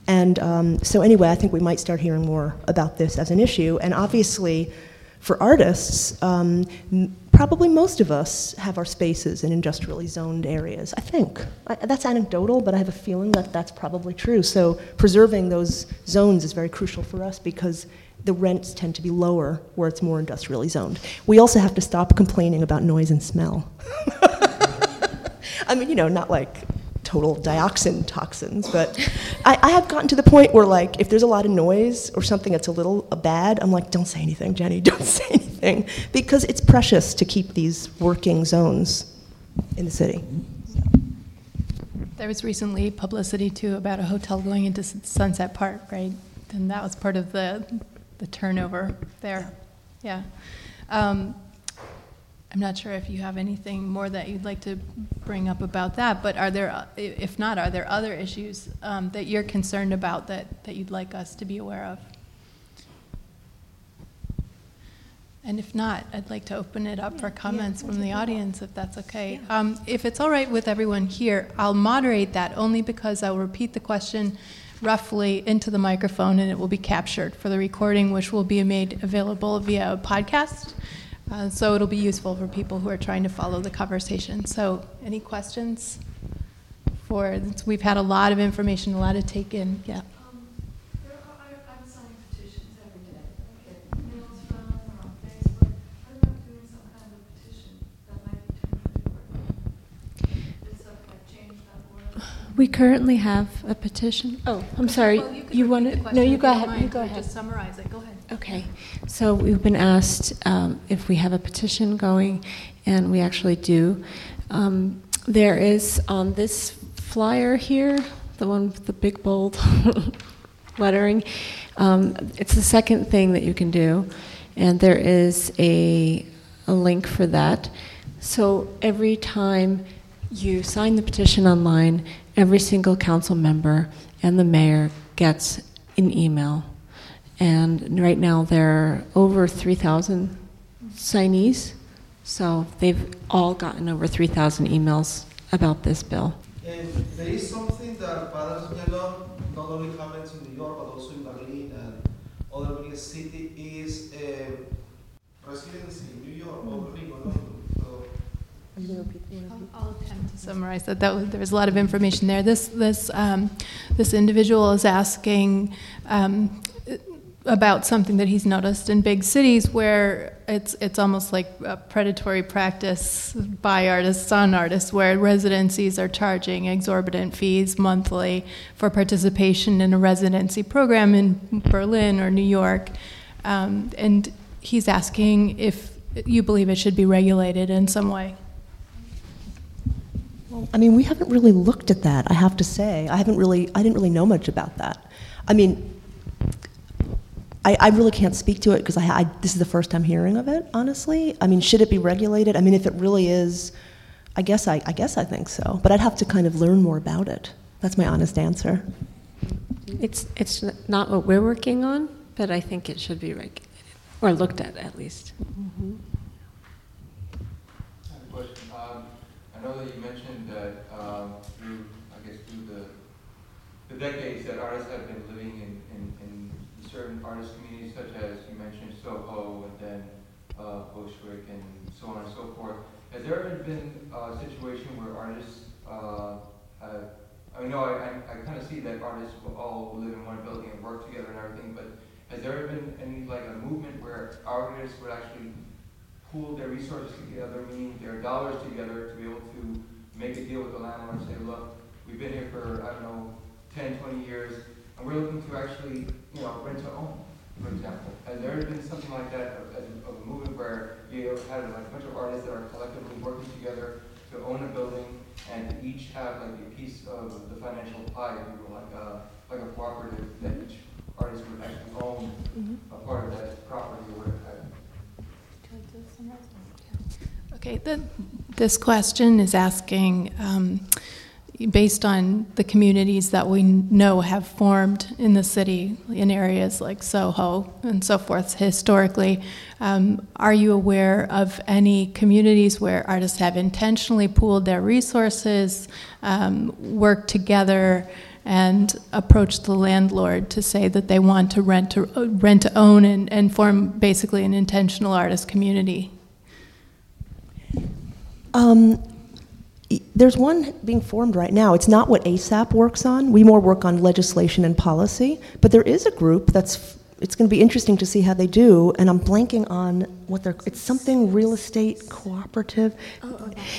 And um, so, anyway, I think we might start hearing more about this as an issue. And obviously, for artists, um, m- probably most of us have our spaces in industrially zoned areas. I think. I, that's anecdotal, but I have a feeling that that's probably true. So, preserving those zones is very crucial for us because the rents tend to be lower where it's more industrially zoned. We also have to stop complaining about noise and smell. I mean, you know, not like total dioxin toxins, but I, I, have gotten to the point where, like, if there's a lot of noise or something that's a little bad, I'm like, don't say anything, Jenny, don't say anything, because it's precious to keep these working zones in the city. There was recently publicity too about a hotel going into Sunset Park, right? And that was part of the the turnover there. Yeah. Um, I'm not sure if you have anything more that you'd like to bring up about that, but are there, if not, are there other issues um, that you're concerned about that, that you'd like us to be aware of? And if not, I'd like to open it up for comments from the audience, if that's okay. Um, if it's all right with everyone here, I'll moderate that only because I'll repeat the question roughly into the microphone and it will be captured for the recording, which will be made available via a podcast. Uh, so it'll be useful for people who are trying to follow the conversation. So, any questions? For we've had a lot of information, a lot to take in. Yeah. We currently have a petition. Oh, I'm sorry. Well, you, you want to? No, you go ahead. You go ahead. Just summarize it. Go ahead. Okay. So we've been asked um, if we have a petition going, and we actually do. Um, there is on this flyer here, the one with the big bold lettering. Um, it's the second thing that you can do, and there is a, a link for that. So every time you sign the petition online, every single council member and the mayor gets an email. And right now there are over 3,000 signees, so they've all gotten over 3,000 emails about this bill. And there is something that Padre señaló not only happens in New York but also in Berlin and other big cities is uh, residency in New York or or London. I'll, I'll, attempt to summarize that. that was, there was a lot of information there. This this um, this individual is asking um, about something that he's noticed in big cities where it's it's almost like a predatory practice by artists on artists, where residencies are charging exorbitant fees monthly for participation in a residency program in Berlin or New York, um, and he's asking if you believe it should be regulated in some way. Well, I mean, we haven't really looked at that. I have to say, I haven't really, I didn't really know much about that. I mean, I, I really can't speak to it because I, I, this is the first time hearing of it. Honestly, I mean, should it be regulated? I mean, if it really is, I guess I, I guess I think so. But I'd have to kind of learn more about it. That's my honest answer. It's it's not what we're working on, but I think it should be regulated or looked at at least. Mm-hmm. Know that you mentioned that um, through, I guess, through the, the decades that artists have been living in, in, in certain artist communities, such as you mentioned Soho and then uh, Bushwick and so on and so forth. Has there ever been a situation where artists uh, have, I mean, no, I, I, I kind of see that artists will all live in one building and work together and everything, but has there ever been any, like, a movement where artists would actually pool their resources together, meaning their dollars together, to be able to make a deal with the landlord and say, look, we've been here for, I don't know, 10, 20 years, and we're looking to actually, you know, rent to own, for example. Has there has been something like that of, of a movement where you had like a bunch of artists that are collectively working together to own a building and each have like a piece of the financial pie, if you will, like a, like a cooperative that each artist would actually own mm-hmm. a part of that property or whatever. Okay, the, this question is asking, um, based on the communities that we know have formed in the city in areas like Soho and so forth historically, um, are you aware of any communities where artists have intentionally pooled their resources, um, worked together, and approached the landlord to say that they want to rent to, rent to own and, and form basically an intentional artist community? Um, there's one being formed right now. It's not what ASAP works on. We more work on legislation and policy. But there is a group that's. It's going to be interesting to see how they do. And I'm blanking on what they're. It's something real estate cooperative.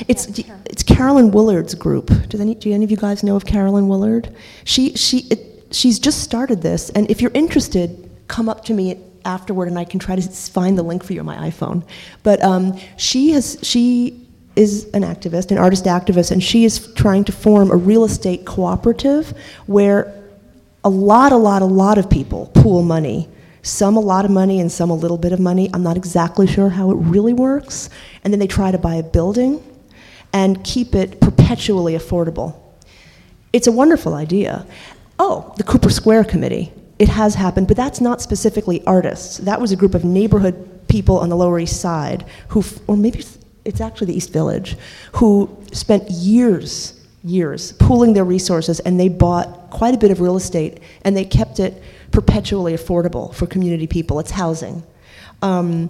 It's it's Carolyn Willard's group. Do any do any of you guys know of Carolyn Willard? She she it, she's just started this. And if you're interested, come up to me afterward, and I can try to find the link for you on my iPhone. But um, she has she is an activist, an artist activist, and she is trying to form a real estate cooperative where a lot, a lot, a lot of people pool money. Some a lot of money and some a little bit of money. I'm not exactly sure how it really works. And then they try to buy a building and keep it perpetually affordable. It's a wonderful idea. Oh, the Cooper Square Committee. It has happened, but that's not specifically artists. That was a group of neighborhood people on the Lower East Side who, or maybe it's- actually the East Village, who spent years, years pooling their resources and they bought quite a bit of real estate and they kept it perpetually affordable for community people. It's housing. Um,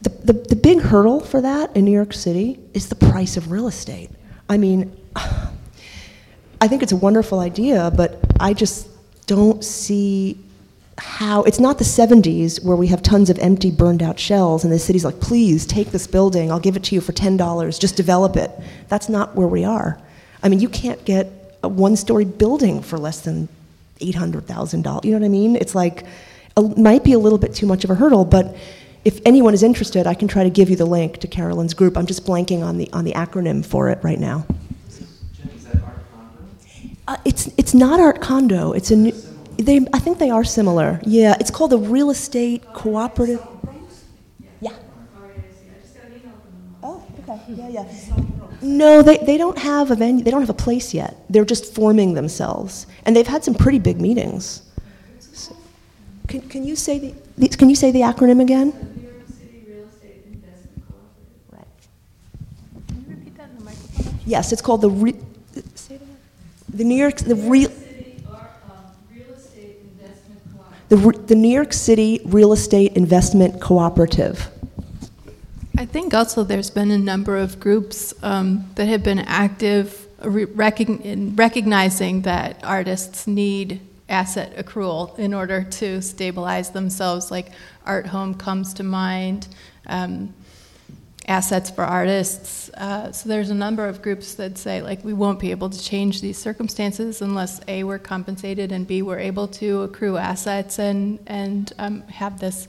the, the, the big hurdle for that in New York City is the price of real estate. I mean, I think it's a wonderful idea, but I just don't see how it's not the 70s where we have tons of empty burned out shells and the city's like please take this building i'll give it to you for $10 just develop it that's not where we are i mean you can't get a one story building for less than $800000 you know what i mean it's like it might be a little bit too much of a hurdle but if anyone is interested i can try to give you the link to carolyn's group i'm just blanking on the on the acronym for it right now uh, it's it's not art condo. It's a new, they. I think they are similar. Yeah, it's called a real estate cooperative. Yeah. Oh, okay. Yeah, yeah. No, they, they don't have a venue. They don't have a place yet. They're just forming themselves, and they've had some pretty big meetings. So, can, can you say the, the can you say the acronym again? Right. Can you repeat that in the microphone? Yes, it's called the re, say it again. The New York the um, real. The, the New York City Real Estate Investment Cooperative. I think also there's been a number of groups um, that have been active in recognizing that artists need asset accrual in order to stabilize themselves. Like Art Home comes to mind, um, assets for artists. Uh, so there's a number of groups that say like we won't be able to change these circumstances unless a we're compensated and b we're able to accrue assets and and um, have this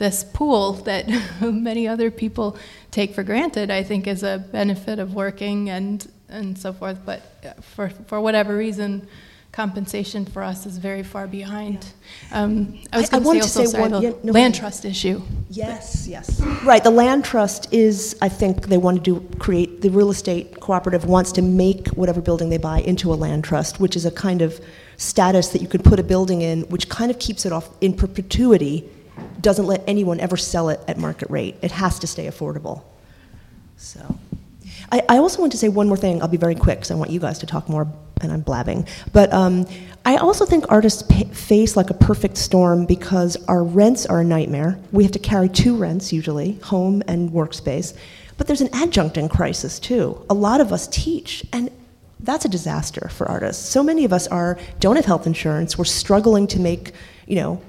this pool that many other people take for granted, I think, is a benefit of working and, and so forth. But for, for whatever reason, compensation for us is very far behind. Um, I was going to say also, say sorry, one- the yeah, no, land trust issue. Yes, yes. Right, the land trust is, I think, they want to do, create, the real estate cooperative wants to make whatever building they buy into a land trust, which is a kind of status that you could put a building in, which kind of keeps it off in perpetuity, doesn't let anyone ever sell it at market rate. It has to stay affordable. So, I, I also want to say one more thing. I'll be very quick because I want you guys to talk more, and I'm blabbing. But um, I also think artists face like a perfect storm because our rents are a nightmare. We have to carry two rents usually, home and workspace. But there's an adjuncting crisis too. A lot of us teach, and that's a disaster for artists. So many of us are don't have health insurance. We're struggling to make, you know,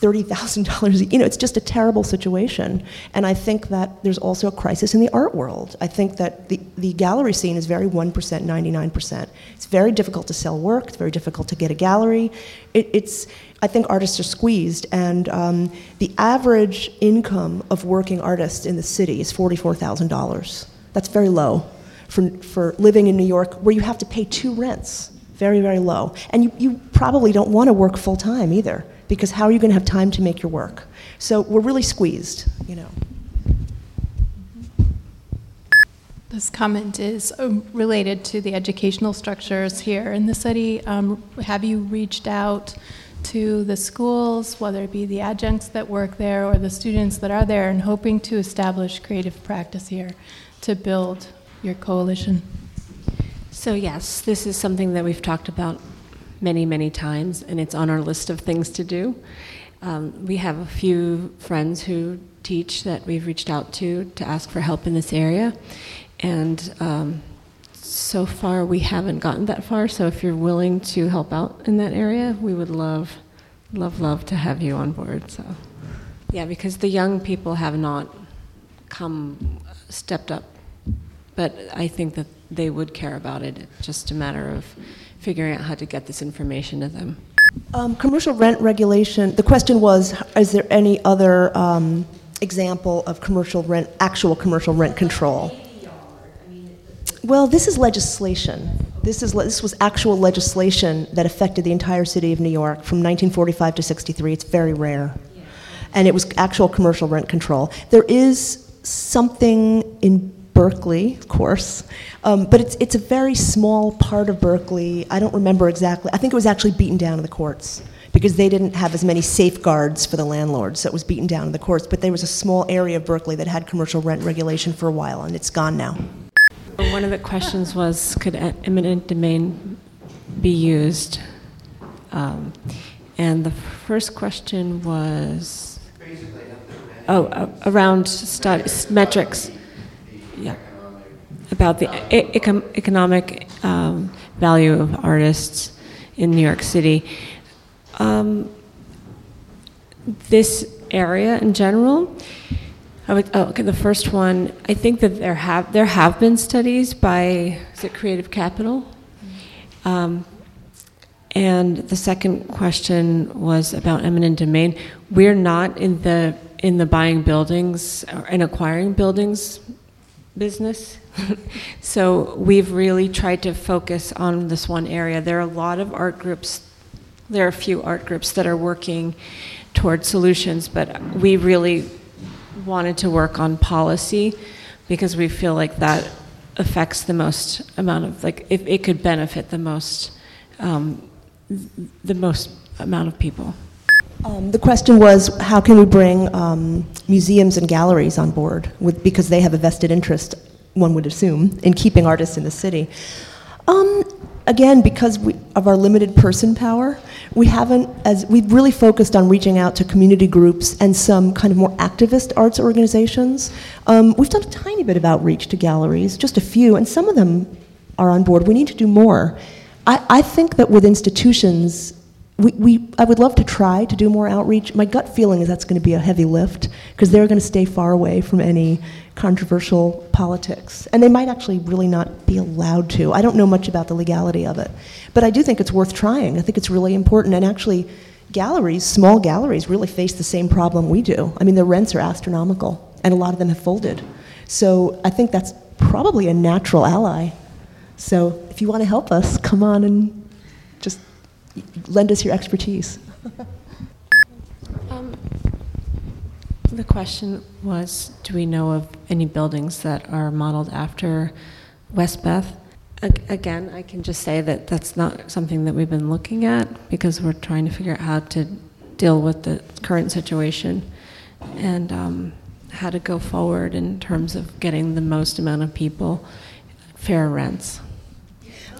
$30,000. You know, it's just a terrible situation. And I think that there's also a crisis in the art world. I think that the, the gallery scene is very 1%, 99%. It's very difficult to sell work, it's very difficult to get a gallery. It, it's, I think artists are squeezed, and um, the average income of working artists in the city is $44,000. That's very low for, for living in New York, where you have to pay two rents. Very, very low. And you, you probably don't want to work full time either because how are you going to have time to make your work? So we're really squeezed, you know. This comment is um, related to the educational structures here in the city. Um, have you reached out to the schools, whether it be the adjuncts that work there or the students that are there, and hoping to establish creative practice here to build your coalition? So, yes, this is something that we've talked about many, many times, and it's on our list of things to do. Um, we have a few friends who teach that we've reached out to to ask for help in this area, and um, so far we haven't gotten that far. So if you're willing to help out in that area, we would love, love, love to have you on board. So, yeah, because the young people have not come stepped up, but I think that they would care about it. It's just a matter of figuring out how to get this information to them. Um, commercial rent regulation, the question was is there any other um, example of commercial rent, actual commercial rent control? Well, this is legislation. This, is, this was actual legislation that affected the entire city of New York from 1945 to 63. It's very rare. And it was actual commercial rent control. There is something in Berkeley, of course, um, but it's, it's a very small part of Berkeley. I don't remember exactly. I think it was actually beaten down in the courts because they didn't have as many safeguards for the landlords, so it was beaten down in the courts. But there was a small area of Berkeley that had commercial rent regulation for a while, and it's gone now. One of the questions was could eminent domain be used? Um, and the first question was oh, uh, around studies, metrics yeah, about the econ- economic um, value of artists in New York City. Um, this area in general. Would, oh, okay, the first one. I think that there have there have been studies by is it Creative Capital, um, and the second question was about eminent domain. We're not in the in the buying buildings and acquiring buildings business. so we've really tried to focus on this one area. There are a lot of art groups, there are a few art groups that are working toward solutions, but we really wanted to work on policy because we feel like that affects the most amount of, like, if it could benefit the most, um, the most amount of people. Um, the question was how can we bring um, museums and galleries on board with, because they have a vested interest, one would assume, in keeping artists in the city. Um, again, because we, of our limited person power, we haven't, as we've really focused on reaching out to community groups and some kind of more activist arts organizations. Um, we've done a tiny bit of outreach to galleries, just a few, and some of them are on board. We need to do more. I, I think that with institutions, we, we, I would love to try to do more outreach. My gut feeling is that's going to be a heavy lift because they're going to stay far away from any controversial politics. And they might actually really not be allowed to. I don't know much about the legality of it. But I do think it's worth trying. I think it's really important. And actually, galleries, small galleries, really face the same problem we do. I mean, their rents are astronomical, and a lot of them have folded. So I think that's probably a natural ally. So if you want to help us, come on and lend us your expertise. um, the question was Do we know of any buildings that are modeled after West Westbeth? Again, I can just say that that's not something that we've been looking at because we're trying to figure out how to deal with the current situation and um, how to go forward in terms of getting the most amount of people fair rents.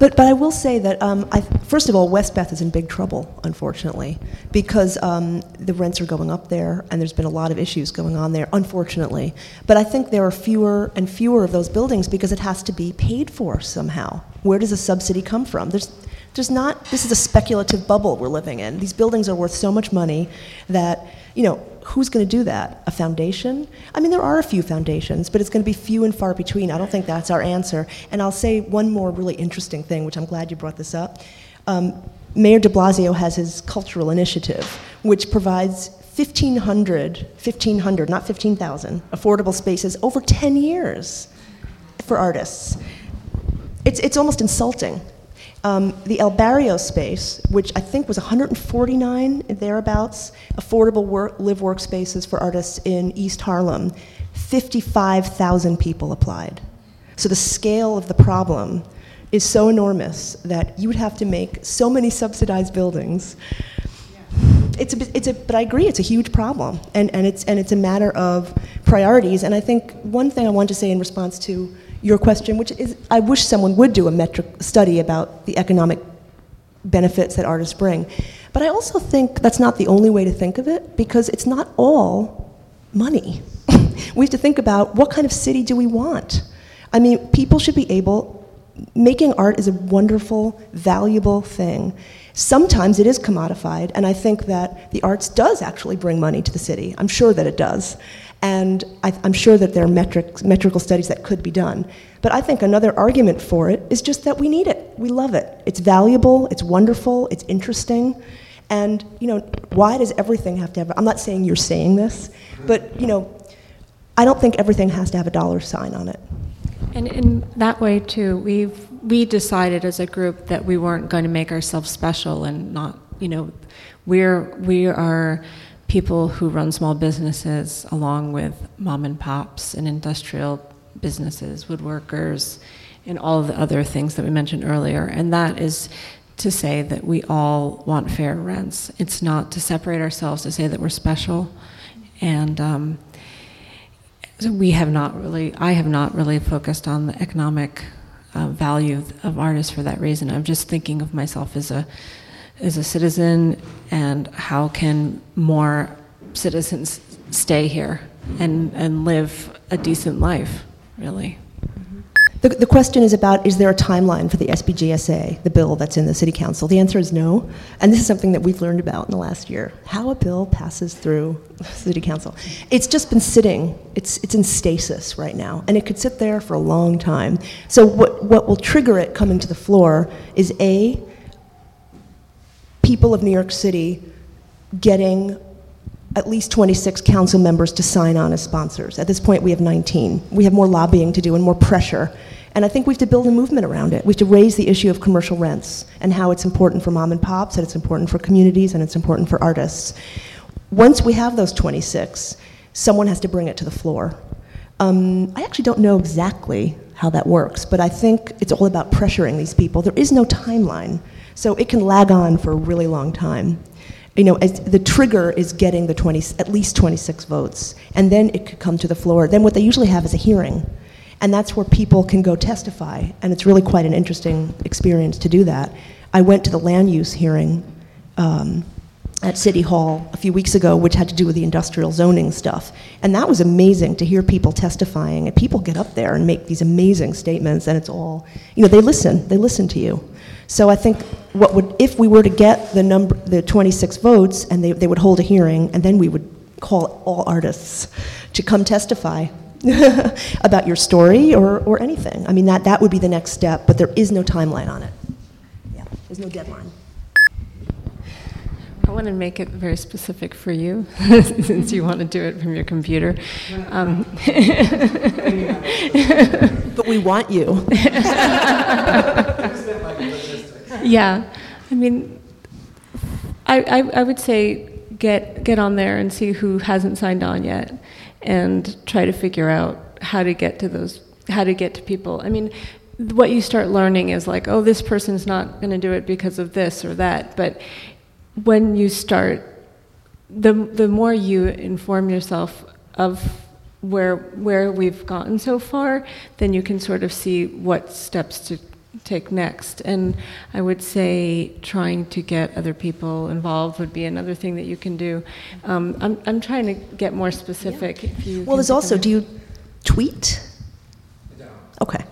But, but I will say that, um, I, first of all, Westbeth is in big trouble, unfortunately, because um, the rents are going up there, and there's been a lot of issues going on there, unfortunately. But I think there are fewer and fewer of those buildings because it has to be paid for somehow. Where does the subsidy come from? There's, there's not, this is a speculative bubble we're living in. These buildings are worth so much money that, you know, who's going to do that? A foundation? I mean, there are a few foundations, but it's going to be few and far between. I don't think that's our answer. And I'll say one more really interesting thing, which I'm glad you brought this up. Um, Mayor de Blasio has his cultural initiative, which provides 1,500, 1,500, not 15,000, affordable spaces over 10 years for artists. It's, it's almost insulting um, the El Barrio space, which I think was 149 thereabouts, affordable work, live workspaces for artists in East Harlem, 55,000 people applied. So the scale of the problem is so enormous that you would have to make so many subsidized buildings. It's a, it's a, but I agree, it's a huge problem, and, and, it's, and it's a matter of priorities. And I think one thing I want to say in response to your question, which is I wish someone would do a metric study about the economic benefits that artists bring. But I also think that's not the only way to think of it because it's not all money. we have to think about what kind of city do we want? I mean, people should be able, making art is a wonderful, valuable thing. Sometimes it is commodified, and I think that the arts does actually bring money to the city. I'm sure that it does. And I, am sure that there are metric, metrical studies that could be done. But I think another argument for it is just that we need it. We love it. It's valuable, it's wonderful, it's interesting. And, you know, why does everything have to have, I'm not saying you're saying this, but, you know, I don't think everything has to have a dollar sign on it. And in that way, too, we've, we decided as a group that we weren't going to make ourselves special and not, you know, we're, we are people who run small businesses along with mom and pops and industrial businesses, woodworkers, and all of the other things that we mentioned earlier. And that is to say that we all want fair rents. It's not to separate ourselves to say that we're special. And um, so we have not really, I have not really focused on the economic uh, value of artists for that reason. I'm just thinking of myself as a as a citizen and how can more citizens stay here and, and live a decent life, really. The, the question is about is there a timeline for the SBJSA, the bill that's in the City Council? The answer is no. And this is something that we've learned about in the last year how a bill passes through City Council. It's just been sitting, it's, it's in stasis right now, and it could sit there for a long time. So, what, what will trigger it coming to the floor is A, people of New York City getting at least 26 council members to sign on as sponsors. At this point, we have 19. We have more lobbying to do and more pressure. And I think we have to build a movement around it. We have to raise the issue of commercial rents and how it's important for mom and pops, and it's important for communities, and it's important for artists. Once we have those 26, someone has to bring it to the floor. Um, I actually don't know exactly how that works, but I think it's all about pressuring these people. There is no timeline. So it can lag on for a really long time. You know, the trigger is getting the 20, at least 26 votes, and then it could come to the floor. Then what they usually have is a hearing, and that's where people can go testify, and it's really quite an interesting experience to do that. I went to the land use hearing um, at City Hall a few weeks ago, which had to do with the industrial zoning stuff. And that was amazing to hear people testifying. And people get up there and make these amazing statements, and it's all, you know, they listen. They listen to you. So I think what would, if we were to get the number, the 26 votes, and they, they would hold a hearing, and then we would call all artists to come testify about your story or, or anything. I mean, that, that would be the next step, but there is no timeline on it. Yeah, there's no deadline. I want to make it very specific for you, since you want to do it from your computer. Um, but we want you. Yeah, I mean, I, I, I would say get get on there and see who hasn't signed on yet, and try to figure out how to get to those how to get to people. I mean, what you start learning is like, oh, this person's not going to do it because of this or that. But when you start, the the more you inform yourself of where where we've gotten so far, then you can sort of see what steps to take next. And I would say trying to get other people involved would be another thing that you can do. Um, I'm, I'm trying to get more specific. If you Well, there's also, do you tweet? I don't. Okay.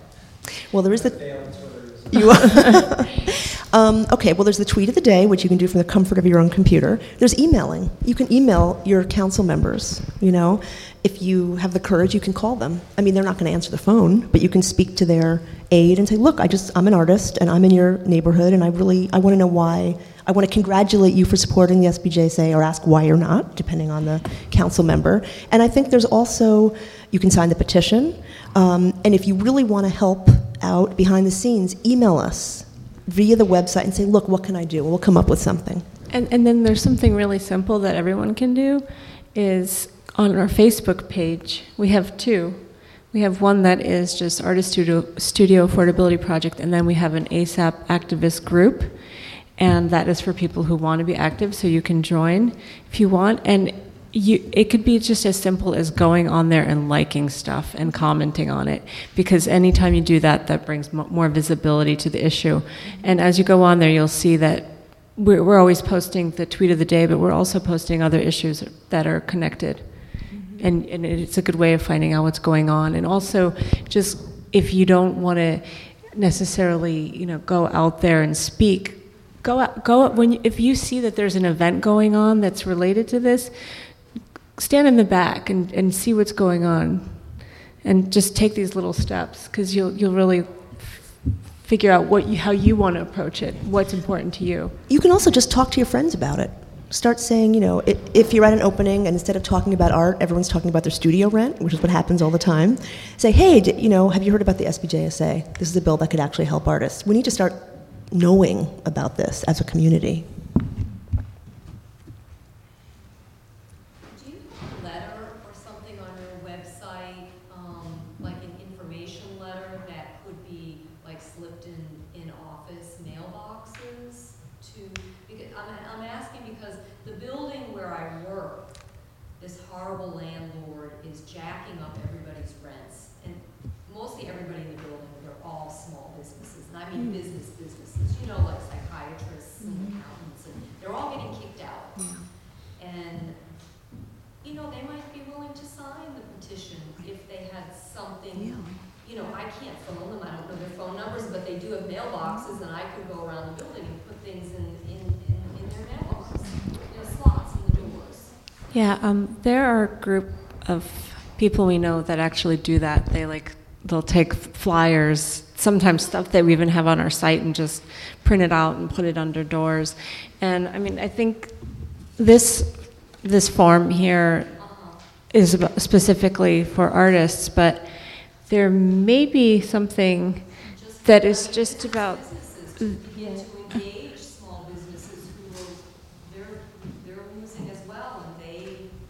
Well, there is the. Fail on Twitter. You um, okay, well, there's the tweet of the day, which you can do from the comfort of your own computer. There's emailing. You can email your council members, you know. If you have the courage, you can call them. I mean, they're not going to answer the phone, but you can speak to their aide and say, look, I just, I'm an artist and I'm in your neighborhood and I really, I want to know why. I want to congratulate you for supporting the SBJSA or ask why or not, depending on the council member. And I think there's also, you can sign the petition. Um, and if you really want to help out behind the scenes, email us via the website and say, look, what can I do? We'll come up with something. And, and then there's something really simple that everyone can do is on our Facebook page, we have two. We have one that is just Artist Studio, Studio Affordability Project, and then we have an ASAP activist group, and that is for people who want to be active, so you can join if you want. And you, it could be just as simple as going on there and liking stuff and commenting on it, because anytime you do that, that brings mo- more visibility to the issue. And as you go on there, you'll see that we're, we're always posting the tweet of the day, but we're also posting other issues that are connected. Mm-hmm. And, and it's a good way of finding out what's going on. And also, just if you don't want to necessarily, you know, go out there and speak, go out, go out when you, if you see that there's an event going on that's related to this, stand in the back and, and see what's going on, and just take these little steps because you'll you'll really figure out what you, how you want to approach it, what's important to you. You can also just talk to your friends about it. Start saying, you know, if you're at an opening and instead of talking about art, everyone's talking about their studio rent, which is what happens all the time. Say, hey, d- you know, have you heard about the SBJSA? This is a bill that could actually help artists. We need to start knowing about this as a community. Do you have a letter or something on your website, um, like an information letter that could be like slipped in, in office mailboxes to, because, I'm, I'm asking because the building where I work, this horrible landlord is jacking up everybody's rents. And mostly everybody in the building, they're all small businesses, and I mean business businesses, you know, like psychiatrists and accountants, and they're all getting kicked out. And you know, they might be willing to sign the petition if they had something, you know, I can't phone them, I don't know their phone numbers, but they do have mailboxes, and I could go around the building and put things in, in, in, in their mailboxes, you know, slots in the doors. Yeah, um, there are a group of people we know that actually do that. They like they'll take flyers, sometimes stuff that we even have on our site, and just print it out and put it under doors. And I mean, I think this this form here is specifically for artists, but there may be something that is just about. Businesses to begin to engage small businesses who will, they're, they're losing as well, and they,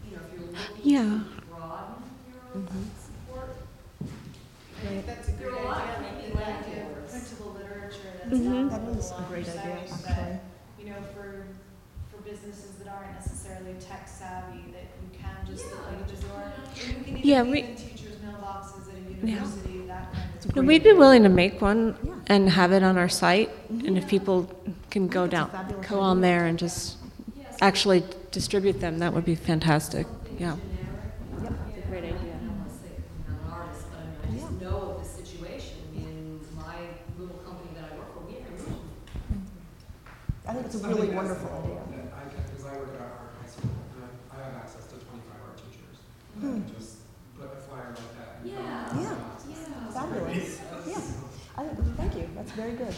you know, if you're looking Yeah. to broaden your support. I think that's a great are idea, of maybe people like like give yours. printable literature that's Mhm. down That on the is a great idea, actually. you know, for, for businesses that aren't necessarily tech savvy, that you can just look Yeah, at the just door. put it And you can Yeah, even we- in teachers' mailboxes at a university, that kind of No, we'd be willing to make one Yeah. and have it on our site, and if people can go down, go on there and just Yes. actually distribute them, that would be fantastic. Yeah. It's a Something really that's- wonderful idea. that I can, because I work at our high school, and I I have access to twenty-five art teachers. And I can just put a flyer like that. in front of Yeah. them. Yeah. Fabulous. Yeah. I thank you. That's very good.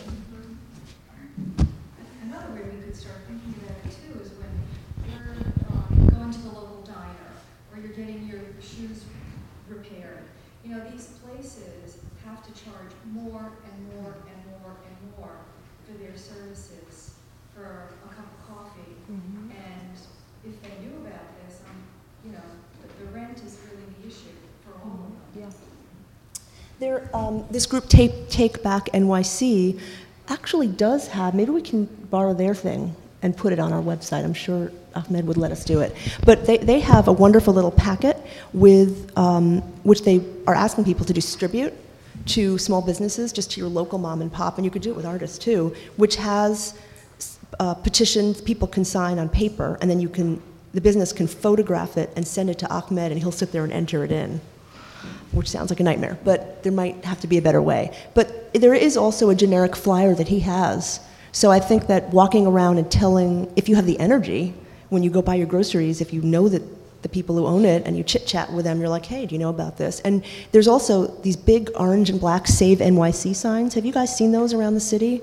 Another way we could start thinking about it too is when you're um, going to the local diner or you're getting your shoes repaired. You know, these places have to charge more and more and more and more for their services for a cup of coffee. And if they knew about this, um, you know, the, the rent is really the issue for all of them. Yeah. There, um, this group Take, Take Back NYC actually does have, maybe we can borrow their thing and put it on our website. I'm sure Ahmed would let us do it. But they, they have a wonderful little packet with, um, which they are asking people to distribute to small businesses, just to your local mom and pop, and you could do it with artists too, which has uh, petitions people can sign on paper, and then you can, the business can photograph it and send it to Ahmed, and he'll sit there and enter it in, which sounds like a nightmare, but there might have to be a better way. But there is also a generic flyer that he has. So I think that walking around and telling, if you have the energy, when you go buy your groceries, if you know that the people who own it and you chit chat with them, you're like, hey, do you know about this? And there's also these big orange and black Save NYC signs. Have you guys seen those around the city?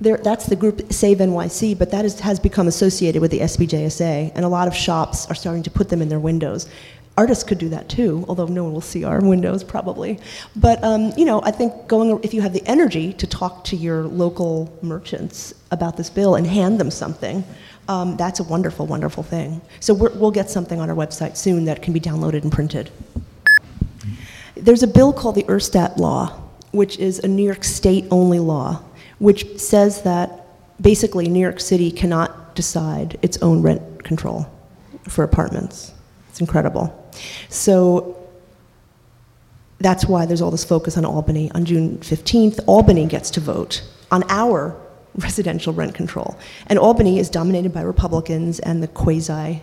There, that's the group Save NYC, but that is, has become associated with the SBJSA, and a lot of shops are starting to put them in their windows. Artists could do that too, although no one will see our windows probably. But um, you know, I think going if you have the energy to talk to your local merchants about this bill and hand them something, um, that's a wonderful, wonderful thing. So we will get something on our website soon that can be downloaded and printed. There's a bill called the Urstadt Law, which is a New York State only law, which says that basically New York City cannot decide its own rent control for apartments. It's incredible. So that's why there's all this focus on Albany. On June 15th, Albany gets to vote on our residential rent control. And Albany is dominated by Republicans and the quasi,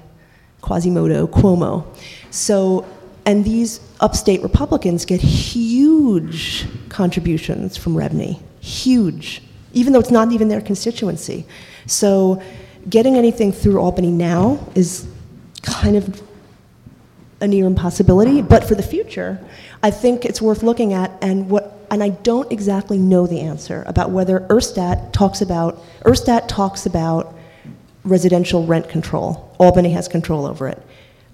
Quasimodo, Cuomo. So, and these upstate Republicans get huge contributions from REBNY, huge, even though it's not even their constituency. So, getting anything through Albany now is kind of a near impossibility, but for the future, I think it's worth looking at and what and I don't exactly know the answer about whether Urstadt talks about Urstadt talks about residential rent control. Albany has control over it.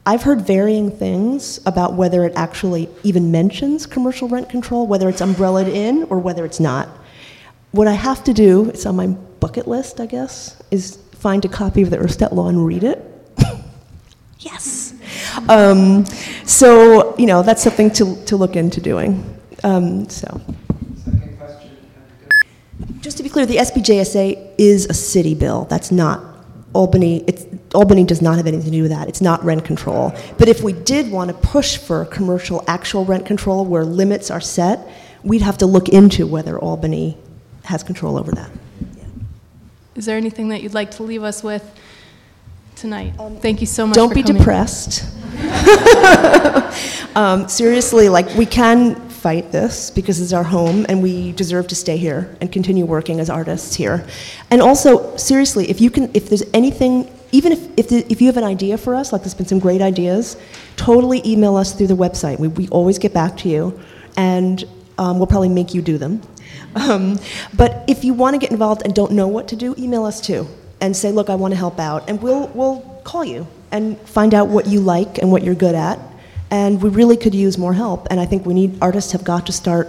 I've heard varying things about whether it actually even mentions commercial rent control, whether it's umbrellaed in or whether it's not. What I have to do, it's on my bucket list, I guess, is find a copy of the Urstadt law and read it. yes. Um, so, you know, that's something to, to look into doing. Um, so. Just to be clear, the SBJSA is a city bill. That's not Albany. It's, Albany does not have anything to do with that. It's not rent control. But if we did want to push for commercial actual rent control where limits are set, we'd have to look into whether Albany has control over that. Yeah. Is there anything that you'd like to leave us with tonight? Um, Thank you so much. Don't be coming. depressed. um, seriously, like we can fight this because it's our home and we deserve to stay here and continue working as artists here. And also, seriously, if you can, if there's anything, even if, if, the, if you have an idea for us, like there's been some great ideas, totally email us through the website. We, we always get back to you and um, we'll probably make you do them. Um, but if you want to get involved and don't know what to do, email us too and say, look, I want to help out. And we'll, we'll call you and find out what you like and what you're good at and we really could use more help. And I think we need artists have got to start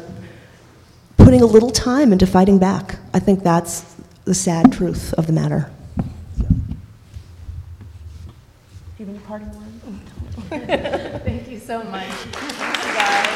putting a little time into fighting back. I think that's the sad truth of the matter. Do you have any parting words? Thank you so much.